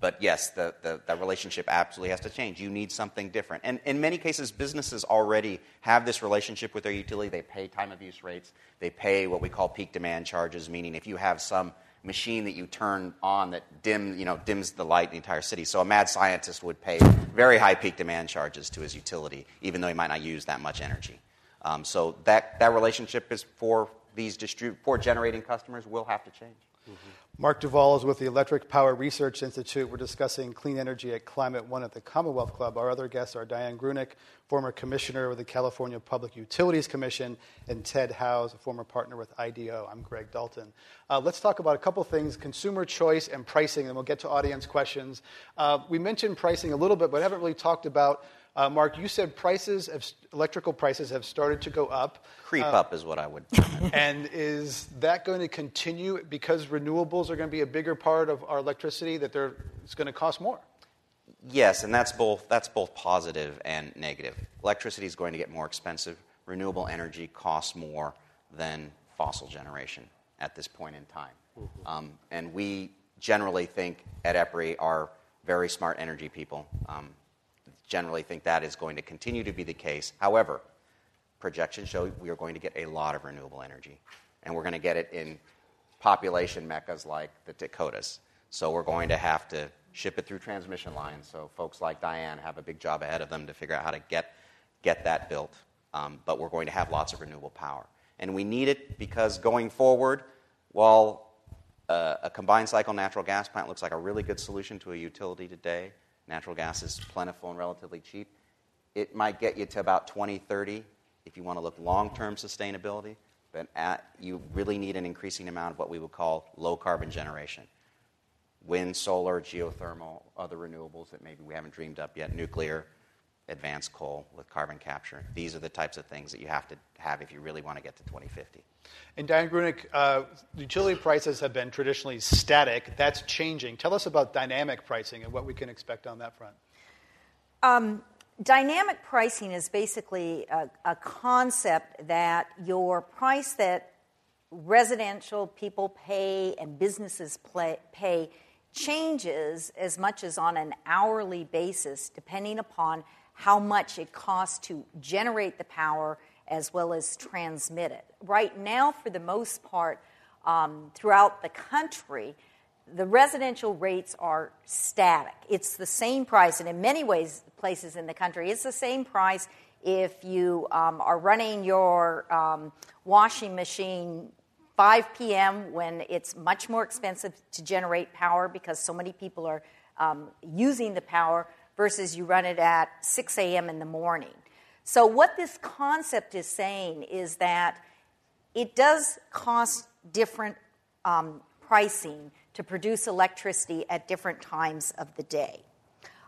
but yes, the, the, the relationship absolutely has to change. You need something different. And in many cases, businesses already have this relationship with their utility. They pay time of use rates, they pay what we call peak demand charges, meaning if you have some machine that you turn on that dim, you know, dims the light in the entire city. So a mad scientist would pay very high peak demand charges to his utility, even though he might not use that much energy. Um, so that, that relationship is for these distrib- for generating customers will have to change.
Mm-hmm. Mark Duvall is with the Electric Power Research Institute. We're discussing clean energy at Climate One at the Commonwealth Club. Our other guests are Dian Grueneich, former commissioner with the California Public Utilities Commission, and Ted Howes, a former partner with IDEO. I'm Greg Dalton. Uh, let's talk about a couple things consumer choice and pricing, and we'll get to audience questions. Uh, we mentioned pricing a little bit, but haven't really talked about Mark, you said prices of electrical prices have started to go up.
Creep
uh,
up is what I would. *laughs* *laughs*
and is that going to continue because renewables are going to be a bigger part of our electricity? That they're, it's going to cost more.
Yes, and that's both that's both positive and negative. Electricity is going to get more expensive. Renewable energy costs more than fossil generation at this point in time. Mm-hmm. Um, and we generally think at EPRI are very smart energy people. Um, generally think that is going to continue to be the case. However, projections show we are going to get a lot of renewable energy, and we're going to get it in population meccas like the Dakotas. So we're going to have to ship it through transmission lines. So folks like Dian have a big job ahead of them to figure out how to get, get that built. Um, but we're going to have lots of renewable power. And we need it because going forward, while uh, a combined cycle natural gas plant looks like a really good solution to a utility today, natural gas is plentiful and relatively cheap. It might get you to about 2030 if you want to look long term sustainability, but at, you really need an increasing amount of what we would call low carbon generation wind, solar, geothermal, other renewables that maybe we haven't dreamed up yet, nuclear, advanced coal with carbon capture. These are the types of things that you have to have if you really want to get to 2050.
And Dian Grueneich, uh, utility prices have been traditionally static. That's changing. Tell us about dynamic pricing and what we can expect on that front.
Um, dynamic pricing is basically a, a concept that your price that residential people pay and businesses play, pay changes as much as on an hourly basis, depending upon how much it costs to generate the power as well as transmit it. Right now, for the most part, um, throughout the country, the residential rates are static. It's the same price, and in many ways, places in the country, it's the same price if you um, are running your um, washing machine 5 p.m. when it's much more expensive to generate power because so many people are um, using the power versus you run it at 6 a.m. in the morning. So, what this concept is saying is that it does cost different um, pricing to produce electricity at different times of the day.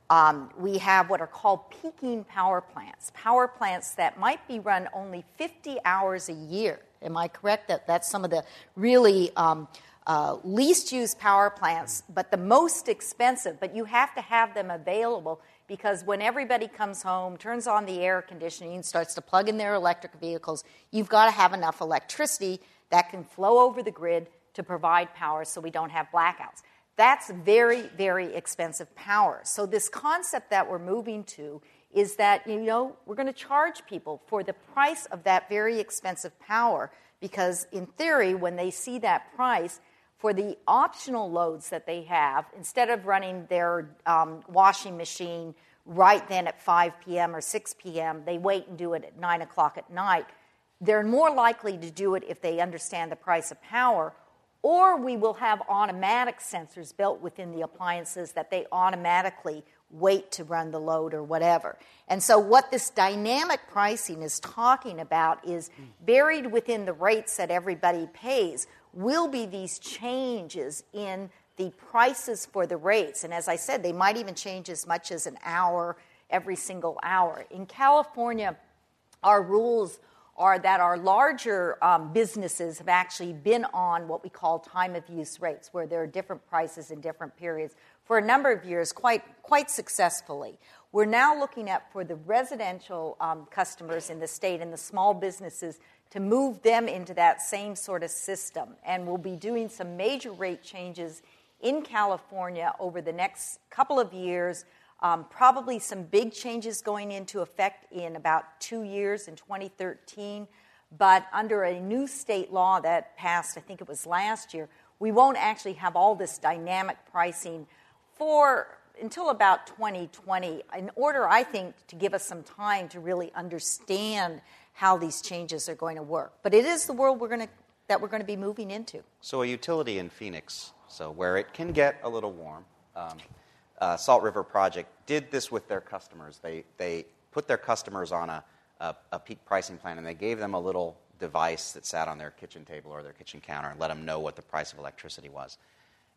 Um, we have what are called peaking power plants, power plants that might be run only 50 hours a year. Am I correct that that's some of the really um, uh, least used power plants, but the most expensive? But you have to have them available because when everybody comes home, turns on the air conditioning, starts to plug in their electric vehicles, you've got to have enough electricity that can flow over the grid to provide power so we don't have blackouts. That's very, very expensive power. So, this concept that we're moving to is that, you know, we're going to charge people for the price of that very expensive power because, in theory, when they see that price, for the optional loads that they have, instead of running their um, washing machine right then at 5 p.m. or 6 p.m., they wait and do it at 9 o'clock at night. They're more likely to do it if they understand the price of power or we will have automatic sensors built within the appliances that they automatically wait to run the load or whatever. And so, what this dynamic pricing is talking about is buried within the rates that everybody pays will be these changes in the prices for the rates. And as I said, they might even change as much as an hour every single hour. In California, our rules are that our larger um, businesses have actually been on what we call time of use rates, where there are different prices in different periods for a number of years, quite, quite successfully. We're now looking at for the residential um, customers in the state and the small businesses to move them into that same sort of system. And we'll be doing some major rate changes in California over the next couple of years um, probably some big changes going into effect in about two years in 2013. But under a new state law that passed, I think it was last year, we won't actually have all this dynamic pricing for until about 2020 in order i think to give us some time to really understand how these changes are going to work but it is the world we're going to that we're going to be moving into
so a utility in phoenix so where it can get a little warm um, uh, Salt River Project did this with their customers. They, they put their customers on a, a, a, peak pricing plan and they gave them a little device that sat on their kitchen table or their kitchen counter and let them know what the price of electricity was.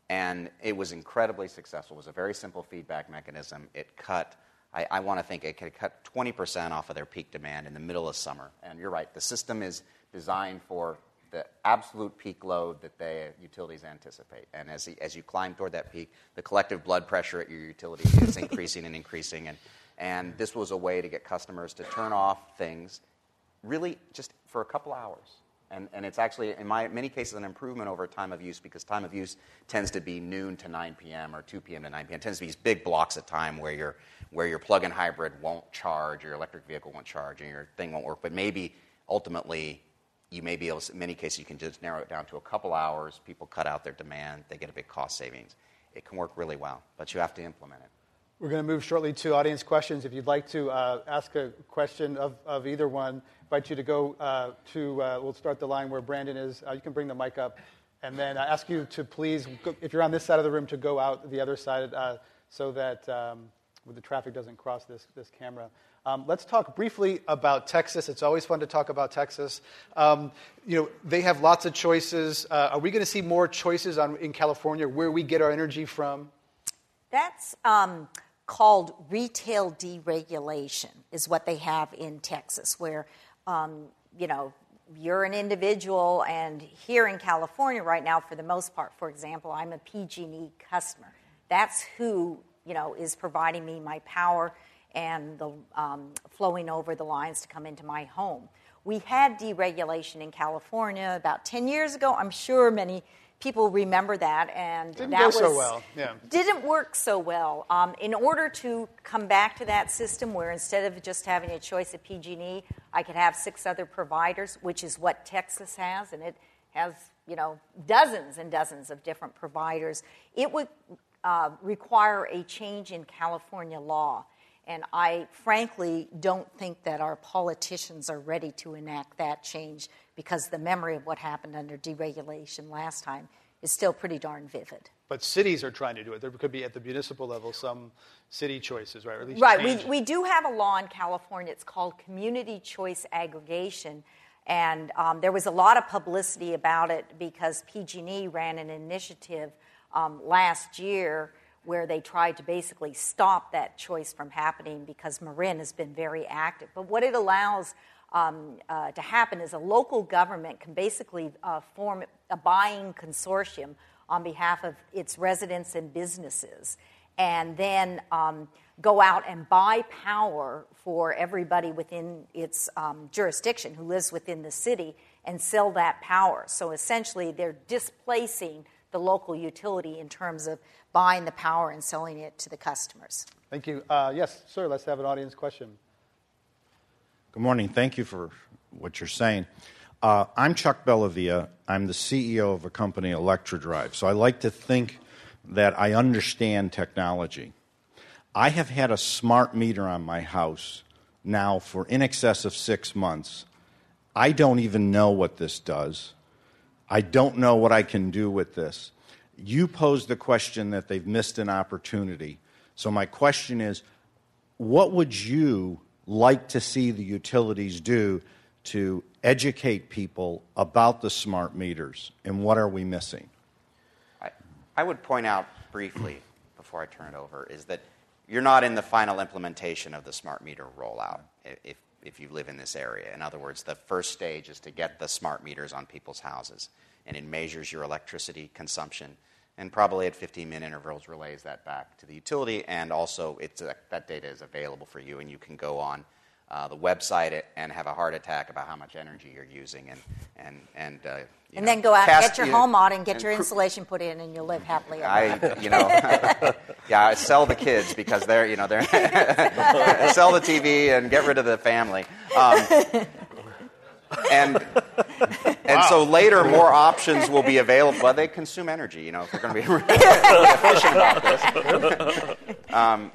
And it was incredibly successful. It was a very simple feedback mechanism. It cut, I, I want to think, it could cut 20% off of their peak demand in the middle of summer. And you're right, the system is designed for the absolute peak load that the utilities anticipate. And as, as you climb toward that peak, the collective blood pressure at your utility is *laughs* increasing and increasing. And, and this was a way to get customers to turn off things really just for a couple hours And, and it's actually, in my, many cases, an improvement over time of use because time of use tends to be noon to 9 p.m. or 2 p.m. to 9 p.m. It tends to be these big blocks of time where your, where your plug in hybrid won't charge, your electric vehicle won't charge, and your thing won't work. But maybe ultimately, you may be able to, in many cases, you can just narrow it down to a couple hours. People cut out their demand, they get a big cost savings. It can work really well, but you have to implement it.
We're going to move shortly to audience questions. If you'd like to uh, ask a question of, of either one, I invite you to go uh, to, uh, we'll start the line where Brandon is. Uh, you can bring the mic up. And then I ask you to please, if you're on this side of the room, to go out the other side uh, so that um, the traffic doesn't cross this, this camera. Um, let's talk briefly about Texas. It's always fun to talk about Texas. Um, you know, they have lots of choices. Uh, are we going to see more choices on, in California where we get our energy from?
That's um, called retail deregulation, is what they have in Texas, where, um, you know, you're an individual, and here in California right now, for the most part, for example, I'm a PG&E customer. That's who, you know, is providing me my power and the um, flowing over the lines to come into my home. We had deregulation in California about 10 years ago. I'm sure many people remember that, and
didn't
that
go
was
so well. Yeah.
didn't work so well. Um, in order to come back to that system, where instead of just having a choice of PG&E, I could have six other providers, which is what Texas has, and it has you know dozens and dozens of different providers. It would uh, require a change in California law. And I frankly don't think that our politicians are ready to enact that change because the memory of what happened under deregulation last time is still pretty darn vivid.
But cities are trying to do it. There could be at the municipal level some city choices, right? Or at least
right.
change.
We, we do have a law in California. It's called community choice aggregation. And um, there was a lot of publicity about it because PG&E ran an initiative um, last year where they tried to basically stop that choice from happening because Marin has been very active. But what it allows um, uh, to happen is a local government can basically uh, form a buying consortium on behalf of its residents and businesses, and then um, go out and buy power for everybody within its um, jurisdiction who lives within the city and sell that power. So essentially, they're displacing the local utility in terms of buying the power and selling it to the customers.
Thank you. Uh, yes, sir. Let's have an audience question.
Good morning. Thank you for what you're saying. Uh, I'm Chuck Bellavia. I'm the CEO of a company, ElectroDrive. So I like to think that I understand technology. I have had a smart meter on my house now for in excess of six months. I don't even know what this does. I don't know what I can do with this. You posed the question that they've missed an opportunity. So, my question is what would you like to see the utilities do to educate people about the smart meters and what are we missing?
I, I would point out briefly before I turn it over is that you're not in the final implementation of the smart meter rollout if, if you live in this area. In other words, the first stage is to get the smart meters on people's houses, and it measures your electricity consumption and probably at 15 minute intervals relays that back to the utility. And also, it's a, that data is available for you, and you can go on uh, the website and have a heart attack about how much energy you're using, and and and. Uh,
and
know,
then go out and get your
you,
home on and get
and
your insulation put in, and you'll live happily ever
I,
after.
you know, *laughs* yeah, I sell the kids because they're, you know, they're *laughs* sell the TV and get rid of the family. Um, and and so later, *laughs* more options will be available. Well, they consume energy, you know, if we're going to be *laughs* really *laughs* efficient about this. Um,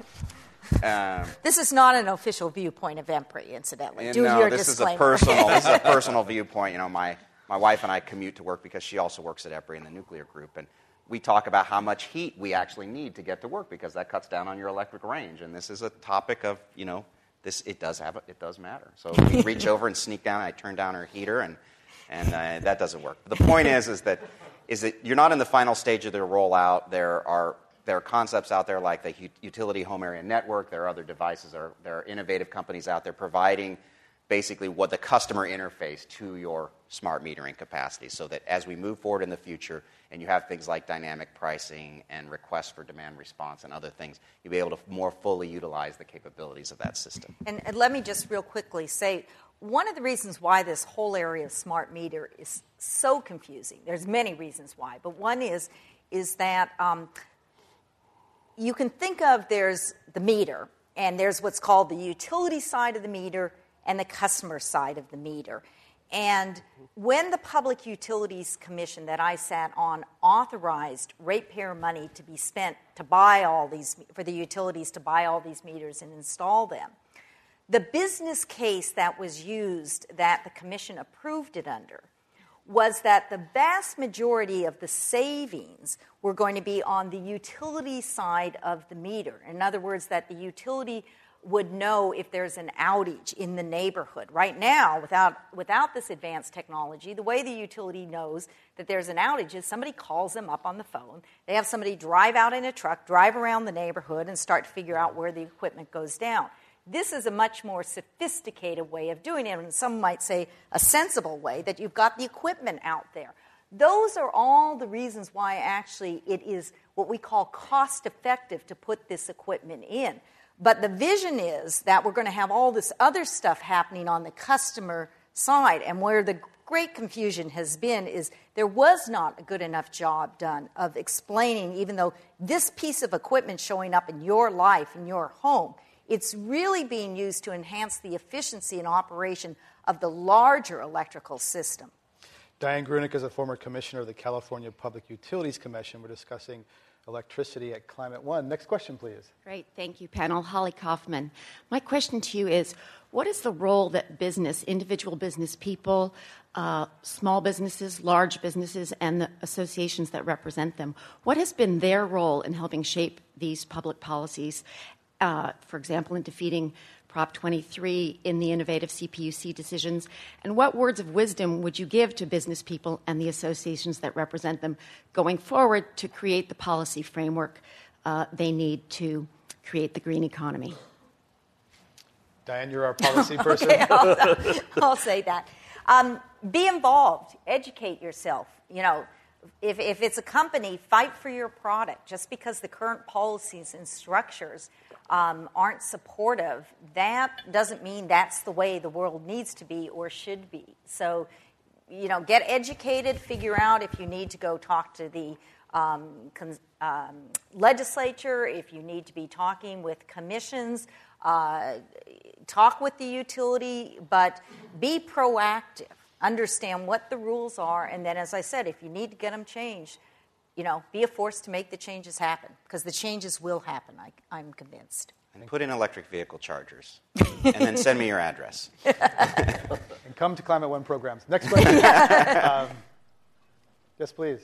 um,
This is not an official viewpoint of EPRI, incidentally.
and
Do
no,
your
this
disclaimer.
is a personal. This is a personal viewpoint. You know, my my wife and I commute to work because she also works at EPRI in the nuclear group, and we talk about how much heat we actually need to get to work because that cuts down on your electric range. And this is a topic of you know this it does have a, it does matter. So we reach over and sneak down. And I turn down her heater, and and uh, that doesn't work. The point is is that is that you're not in the final stage of their rollout. There are there are concepts out there like the utility home area network. There are other devices. There are, there are innovative companies out there providing basically what the customer interface to your smart metering capacity so that as we move forward in the future and you have things like dynamic pricing and requests for demand response and other things, you'll be able to more fully utilize the capabilities of that system.
And, and let me just real quickly say one of the reasons why this whole area of smart meter is so confusing, there's many reasons why, but one is, is that um, you can think of there's the meter, and there's what's called the utility side of the meter and the customer side of the meter. And when the Public Utilities Commission that I sat on authorized ratepayer money to be spent to buy all these, for the utilities to buy all these meters and install them, the business case that was used that the Commission approved it under was that the vast majority of the savings were going to be on the utility side of the meter. In other words, that the utility would know if there's an outage in the neighborhood. Right now, without, without this advanced technology, the way the utility knows that there's an outage is somebody calls them up on the phone. They have somebody drive out in a truck, drive around the neighborhood, and start to figure out where the equipment goes down. This is a much more sophisticated way of doing it, and some might say a sensible way that you've got the equipment out there. Those are all the reasons why actually it is what we call cost effective to put this equipment in. But the vision is that we're going to have all this other stuff happening on the customer side. And where the great confusion has been is there was not a good enough job done of explaining, even though this piece of equipment showing up in your life, in your home, it's really being used to enhance the efficiency and operation of the larger electrical system.
Dian Grueneich is a former commissioner of the California Public Utilities Commission. We're discussing electricity at Climate One. Next question, please.
Great, thank you, panel. Holly Kaufman. My question to you is what is the role that business, individual business people, uh, small businesses, large businesses, and the associations that represent them, what has been their role in helping shape these public policies? Uh, for example, in defeating Prop 23 in the innovative CPUC decisions? And what words of wisdom would you give to business people and the associations that represent them going forward to create the policy framework uh, they need to create the green economy?
Dian, you're our policy *laughs* person.
okay, I'll, *laughs* I'll, say that. Um, be involved, educate yourself. You know, if, if it's a company, fight for your product. Just because the current policies and structures um, aren't supportive, that doesn't mean that's the way the world needs to be or should be. So, you know, get educated, figure out if you need to go talk to the um, um, legislature, if you need to be talking with commissions, uh, talk with the utility, but be proactive. Understand what the rules are, and then, as I said, if you need to get them changed, you know, be a force to make the changes happen because the changes will happen. I, am convinced.
And put in electric vehicle chargers, and then send me your address. *laughs*
and come to Climate One programs. Next question. *laughs* um, yes, please.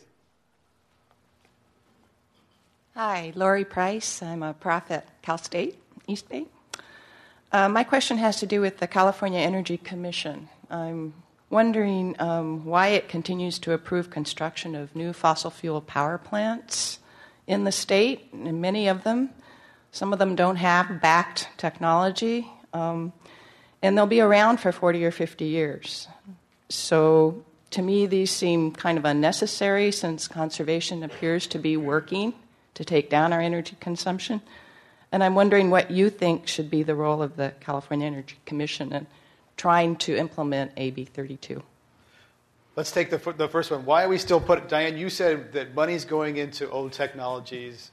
Hi, Lori Price. I'm a prof at Cal State, East Bay. Uh, my question has to do with the California Energy Commission. I'm wondering um, why it continues to approve construction of new fossil fuel power plants in the state, and many of them. Some of them don't have backed technology, um, and they'll be around for 40 or 50 years. So, to me, these seem kind of unnecessary since conservation appears to be working to take down our energy consumption. And I'm wondering what you think should be the role of the California Energy Commission and trying to implement AB 32.
Let's take the, the first one. Why are we still putting, Dian, you said that money's going into old technologies.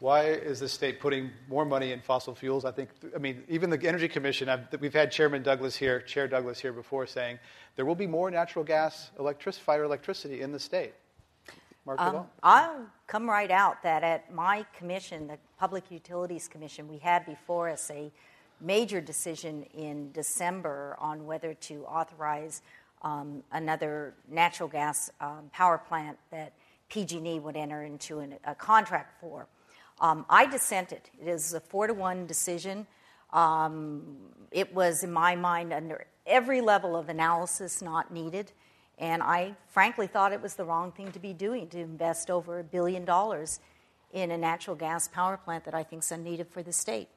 Why is the state putting more money in fossil fuels? I think, I mean, even the Energy Commission, I've, we've had Chairman Douglas here, Chair Douglas here before saying there will be more natural gas, electric, fire electricity in the state. Mark um,
I'll come right out that at my commission, the Public Utilities Commission, we had before us a major decision in December on whether to authorize um, another natural gas um, power plant that PG&E would enter into an, a contract for. Um, I dissented. It is a four to one decision. Um, it was, in my mind, under every level of analysis not needed. And I frankly thought it was the wrong thing to be doing to invest over a billion dollars in a natural gas power plant that I think is unneeded for the state.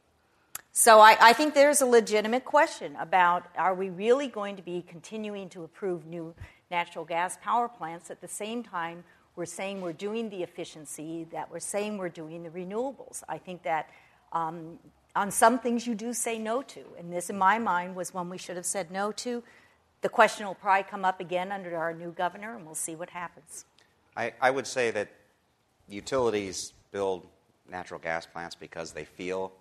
So I, I, think there's a legitimate question about are we really going to be continuing to approve new natural gas power plants at the same time we're saying we're doing the efficiency, that we're saying we're doing the renewables. I think that um, on some things you do say no to. And this, in my mind, was one we should have said no to. The question will probably come up again under our new governor, and we'll see what happens.
I, I would say that utilities build natural gas plants because they feel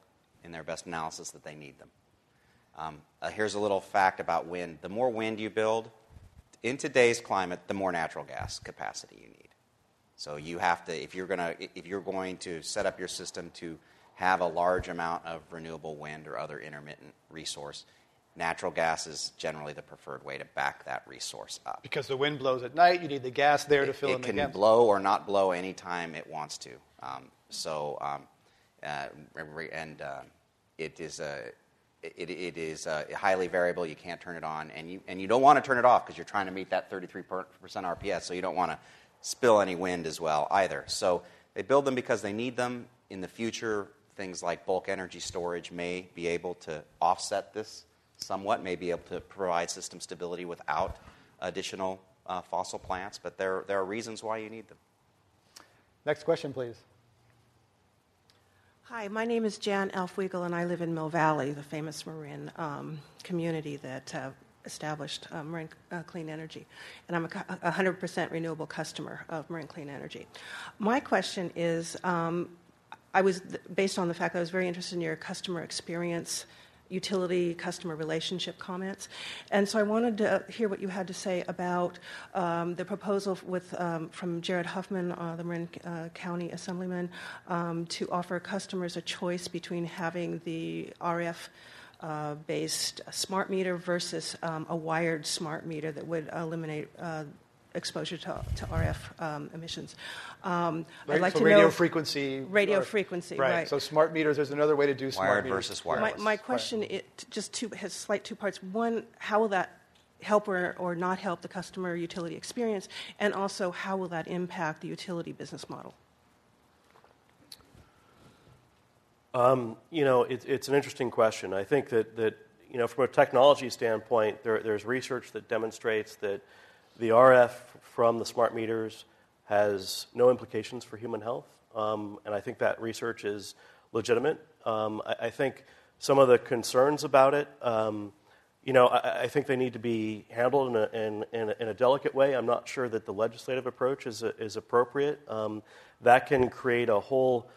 in their best analysis that they need them. Um, uh, here's a little fact about wind the more wind you build, in today's climate, the more natural gas capacity you need. So you have to, if you're, gonna, if you're going to set up your system to have a large amount of renewable wind or other intermittent resource, natural gas is generally the preferred way to back that resource up.
Because the wind blows at night, you need the gas there to fill
it
in the
can
gaps.
blow or not blow anytime it wants to. Um, so, um, uh, and uh, it is a it, it is uh, highly variable. You can't turn it on, and you and you don't want to turn it off because you're trying to meet that 33% RPS. So you don't want to spill any wind as well either. So they build them because they need them. In the future, things like bulk energy storage may be able to offset this somewhat, may be able to provide system stability without additional uh, fossil plants. But there there are reasons why you need them.
Next question, please.
Hi, my name is Jan Elfweigel, and I live in Mill Valley, the famous Marin um, community that uh, established uh, Marin uh, Clean Energy. And I'm a, 100% renewable customer of Marin Clean Energy. My question is um, I was, based on the fact that I was very interested in your customer experience utility customer relationship comments. And so I wanted to hear what you had to say about um, the proposal with, um, from Jared Huffman, uh, the Marin uh, County Assemblyman, um, to offer customers a choice between having the RF. Uh, based smart meter versus um, a wired smart meter that would eliminate uh, exposure to, to RF um, emissions. Um,
right,
I'd like
so
to
radio
know
frequency.
radio
or,
frequency,
right.
right.
So smart meters. There's another way to do smart
Wired
meters.
versus wireless.
My, my question it just two, has slight two parts. One, how will that help or, or not help the customer utility experience, and also how will that impact the utility business model?
Um, you know, it, it's an interesting question. I think that, that you know, from a technology standpoint, there, there's research that demonstrates that the RF from the smart meters has no implications for human health, um, and I think that research is legitimate. Um, I, I, think some of the concerns about it, um, you know, I, I, think they need to be handled in a, in, in, a, in a, delicate way. I'm not sure that the legislative approach is, is appropriate. Um, that can create a whole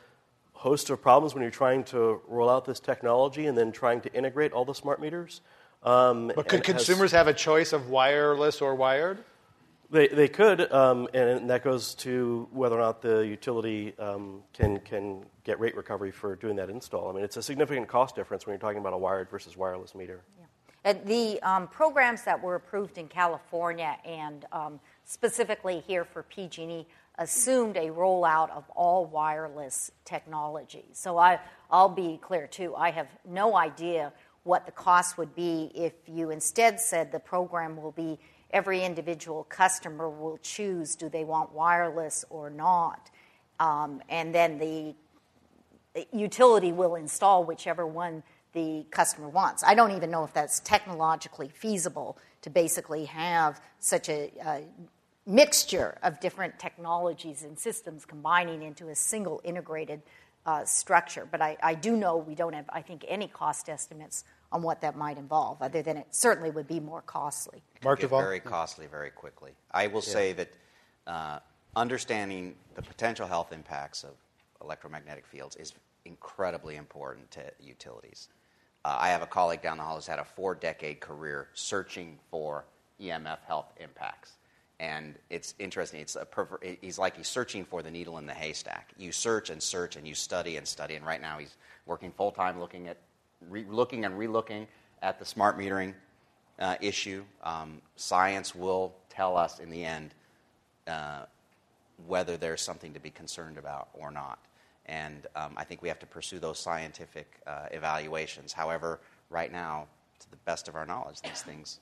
host of problems when you're trying to roll out this technology and then trying to integrate all the smart meters. Um,
but could consumers has, have a choice of wireless or wired?
They, they could, um, and that goes to whether or not the utility um, can, can get rate recovery for doing that install. I mean, it's a significant cost difference when you're talking about a wired versus wireless meter.
Yeah. And the um, programs that were approved in California and um, specifically here for PG&E assumed a rollout of all wireless technology. So I, I'll be clear too. I have no idea what the cost would be if you instead said the program will be every individual customer will choose do they want wireless or not. Um, and then the, utility will install whichever one the customer wants. I don't even know if that's technologically feasible to basically have such a, a mixture of different technologies and systems combining into a single integrated uh, structure. But I, I, do know we don't have, I think, any cost estimates on what that might involve, other than it certainly would be more costly.
Mark Very costly, very quickly. I will yeah. say that uh, understanding the potential health impacts of electromagnetic fields is incredibly important to utilities. Uh, I have a colleague down the hall who's had a four decade career searching for EMF health impacts. And it's interesting. It's a perver- he's like he's searching for the needle in the haystack. You search and search and you study and study. And right now he's working full time looking at re- looking and relooking at the smart metering uh, issue. Um, science will tell us in the end uh, whether there's something to be concerned about or not. And um, I think we have to pursue those scientific uh, evaluations. However, right now, to the best of our knowledge, these things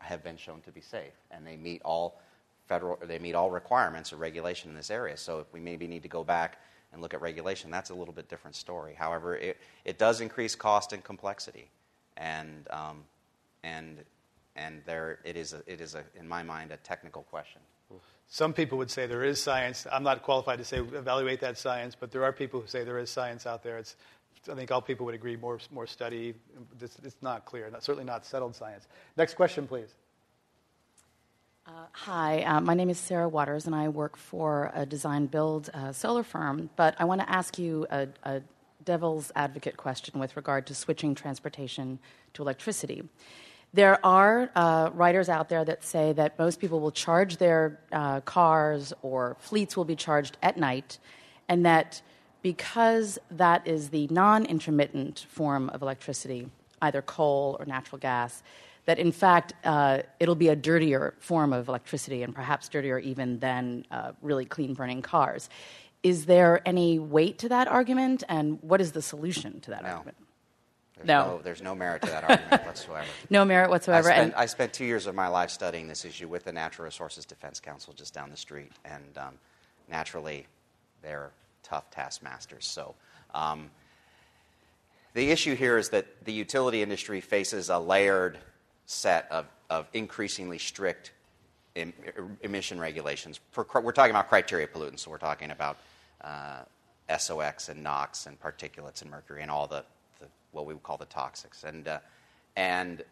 have been shown to be safe, and they meet all federal, they meet all requirements or regulation in this area. So if we maybe need to go back and look at regulation, that's a little bit different story. However, it, it does increase cost and complexity, and um, and and there it is a, it is a, in my mind a technical question.
Some people would say there is science. I'm not qualified to say evaluate that science, but there are people who say there is science out there. It's I think all people would agree more, more study. It's, it's not clear, not, certainly not settled science. Next question, please.
Uh, hi, uh, my name is Sarah Waters, and I work for a design build uh, solar firm. But I want to ask you a, a, devil's advocate question with regard to switching transportation to electricity. There are uh, writers out there that say that most people will charge their uh, cars or fleets will be charged at night, and that because that is the non intermittent form of electricity, either coal or natural gas, that in fact uh, it'll be a dirtier form of electricity and perhaps dirtier even than uh, really clean burning cars. Is there any weight to that argument, and what is the solution to that
no.
argument?
There's no. no. There's no merit to that *laughs* argument whatsoever.
No merit whatsoever.
I spent, I spent, two years of my life studying this issue with the Natural Resources Defense Council just down the street, and um, naturally, they're tough taskmasters. So um, the issue here is that the utility industry faces a layered set of, of increasingly strict em, emission regulations. We're talking about criteria pollutants, so we're talking about uh, SOx and NOx and particulates and mercury and all the, the what we would call the toxics. And, uh, and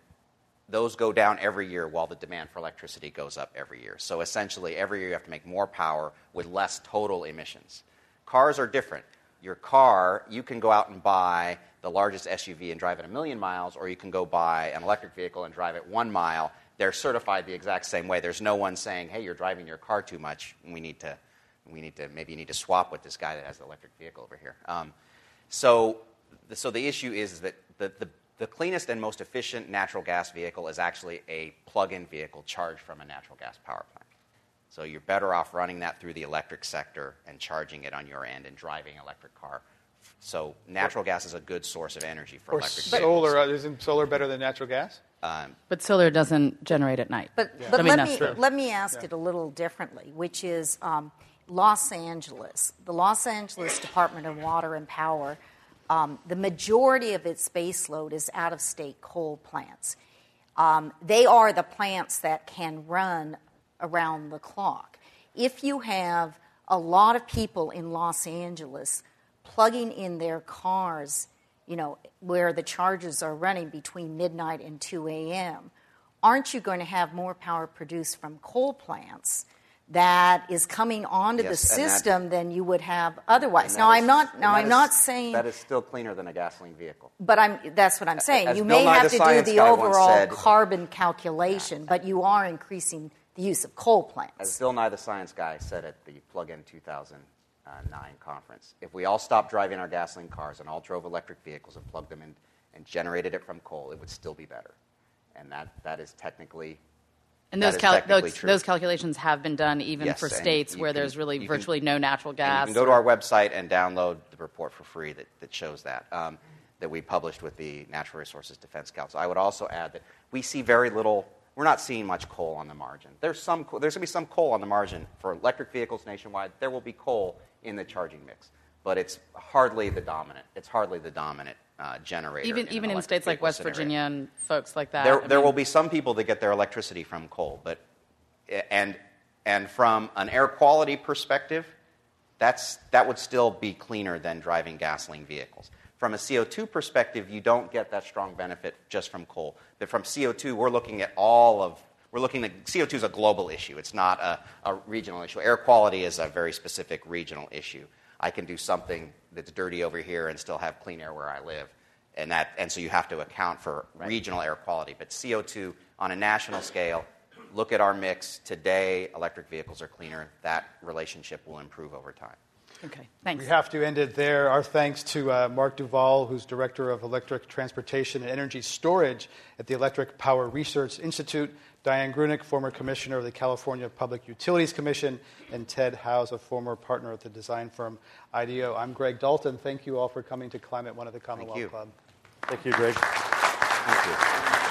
those go down every year while the demand for electricity goes up every year. So essentially, every year you have to make more power with less total emissions. Cars are different. Your car, you can go out and buy the largest SUV and drive it a million miles, or you can go buy an electric vehicle and drive it one mile. They're certified the exact same way. There's no one saying, hey, you're driving your car too much. We need to, we need to maybe you need to swap with this guy that has the electric vehicle over here. Um, so, so the issue is that the, the, the cleanest and most efficient natural gas vehicle is actually a plug in vehicle charged from a natural gas power plant. So you're better off running that through the electric sector and charging it on your end and driving an electric car. So natural gas is a good source of energy for
or
electric
solar.
vehicles.
Uh, isn't solar better than natural gas?
Um,
but solar doesn't generate at night.
But,
yeah.
but
I mean,
let, me,
true.
let me ask yeah. it a little differently, which is um, Los Angeles. The Los Angeles Department of Water and Power, um, the majority of its baseload is out of state coal plants. Um, they are the plants that can run around the clock. If you have a lot of people in Los Angeles plugging in their cars, you know, where the charges are running between midnight and 2 a.m., aren't you going to have more power produced from coal plants? that is coming onto
yes,
the system
that,
than you would have otherwise. Now,
is,
I'm not. Now, I'm
is,
not saying
that is still cleaner than a gasoline vehicle.
But I'm. That's what I'm saying.
As
you
Bill
may
Nye
have to do the overall
said,
carbon calculation, yeah. but you are increasing the use of coal plants.
As Bill Nye the Science Guy said at the Plug-in 2009 conference, if we all stopped driving our gasoline cars and all drove electric vehicles and plugged them in and generated it from coal, it would still be better. And that, that is technically
and those, cal- those, those, calculations have been done even
yes,
for states where
can,
there's really
can,
virtually no natural gas.
you can go to our website and download the report for free that, that shows that, um, that we published with the Natural Resources Defense Council. I would also add that we see very little, we're not seeing much coal on the margin. There's, some, there's going to be some coal on the margin for electric vehicles nationwide. There will be coal in the charging mix, but it's hardly the dominant. It's hardly the dominant uh, generator.
Even
in
even in states like West
scenario.
Virginia and folks like that.
There,
I
there
mean,
will be some people that get their electricity from coal, but and and from an air quality perspective, that's that would still be cleaner than driving gasoline vehicles. From a CO2 perspective, you don't get that strong benefit just from coal. But from CO2, we're looking at all of we're looking at CO2 is a global issue. It's not a, a regional issue. Air quality is a very specific regional issue. I can do something that's dirty over here and still have clean air where I live. And, that, and so you have to account for right. regional air quality. But CO2 on a national scale, look at our mix. Today, electric vehicles are cleaner. That relationship will improve over time.
Okay, thanks.
We have to end it there. Our thanks to uh, Mark Duvall, who's Director of Electric Transportation and Energy Storage at the Electric Power Research Institute, Dian Grueneich, former Commissioner of the California Public Utilities Commission, and Ted Howes, a former partner at the design firm IDEO. I'm Greg Dalton. Thank you all for coming to Climate One of the Commonwealth
Thank
Club.
Thank you, Greg.
Thank you.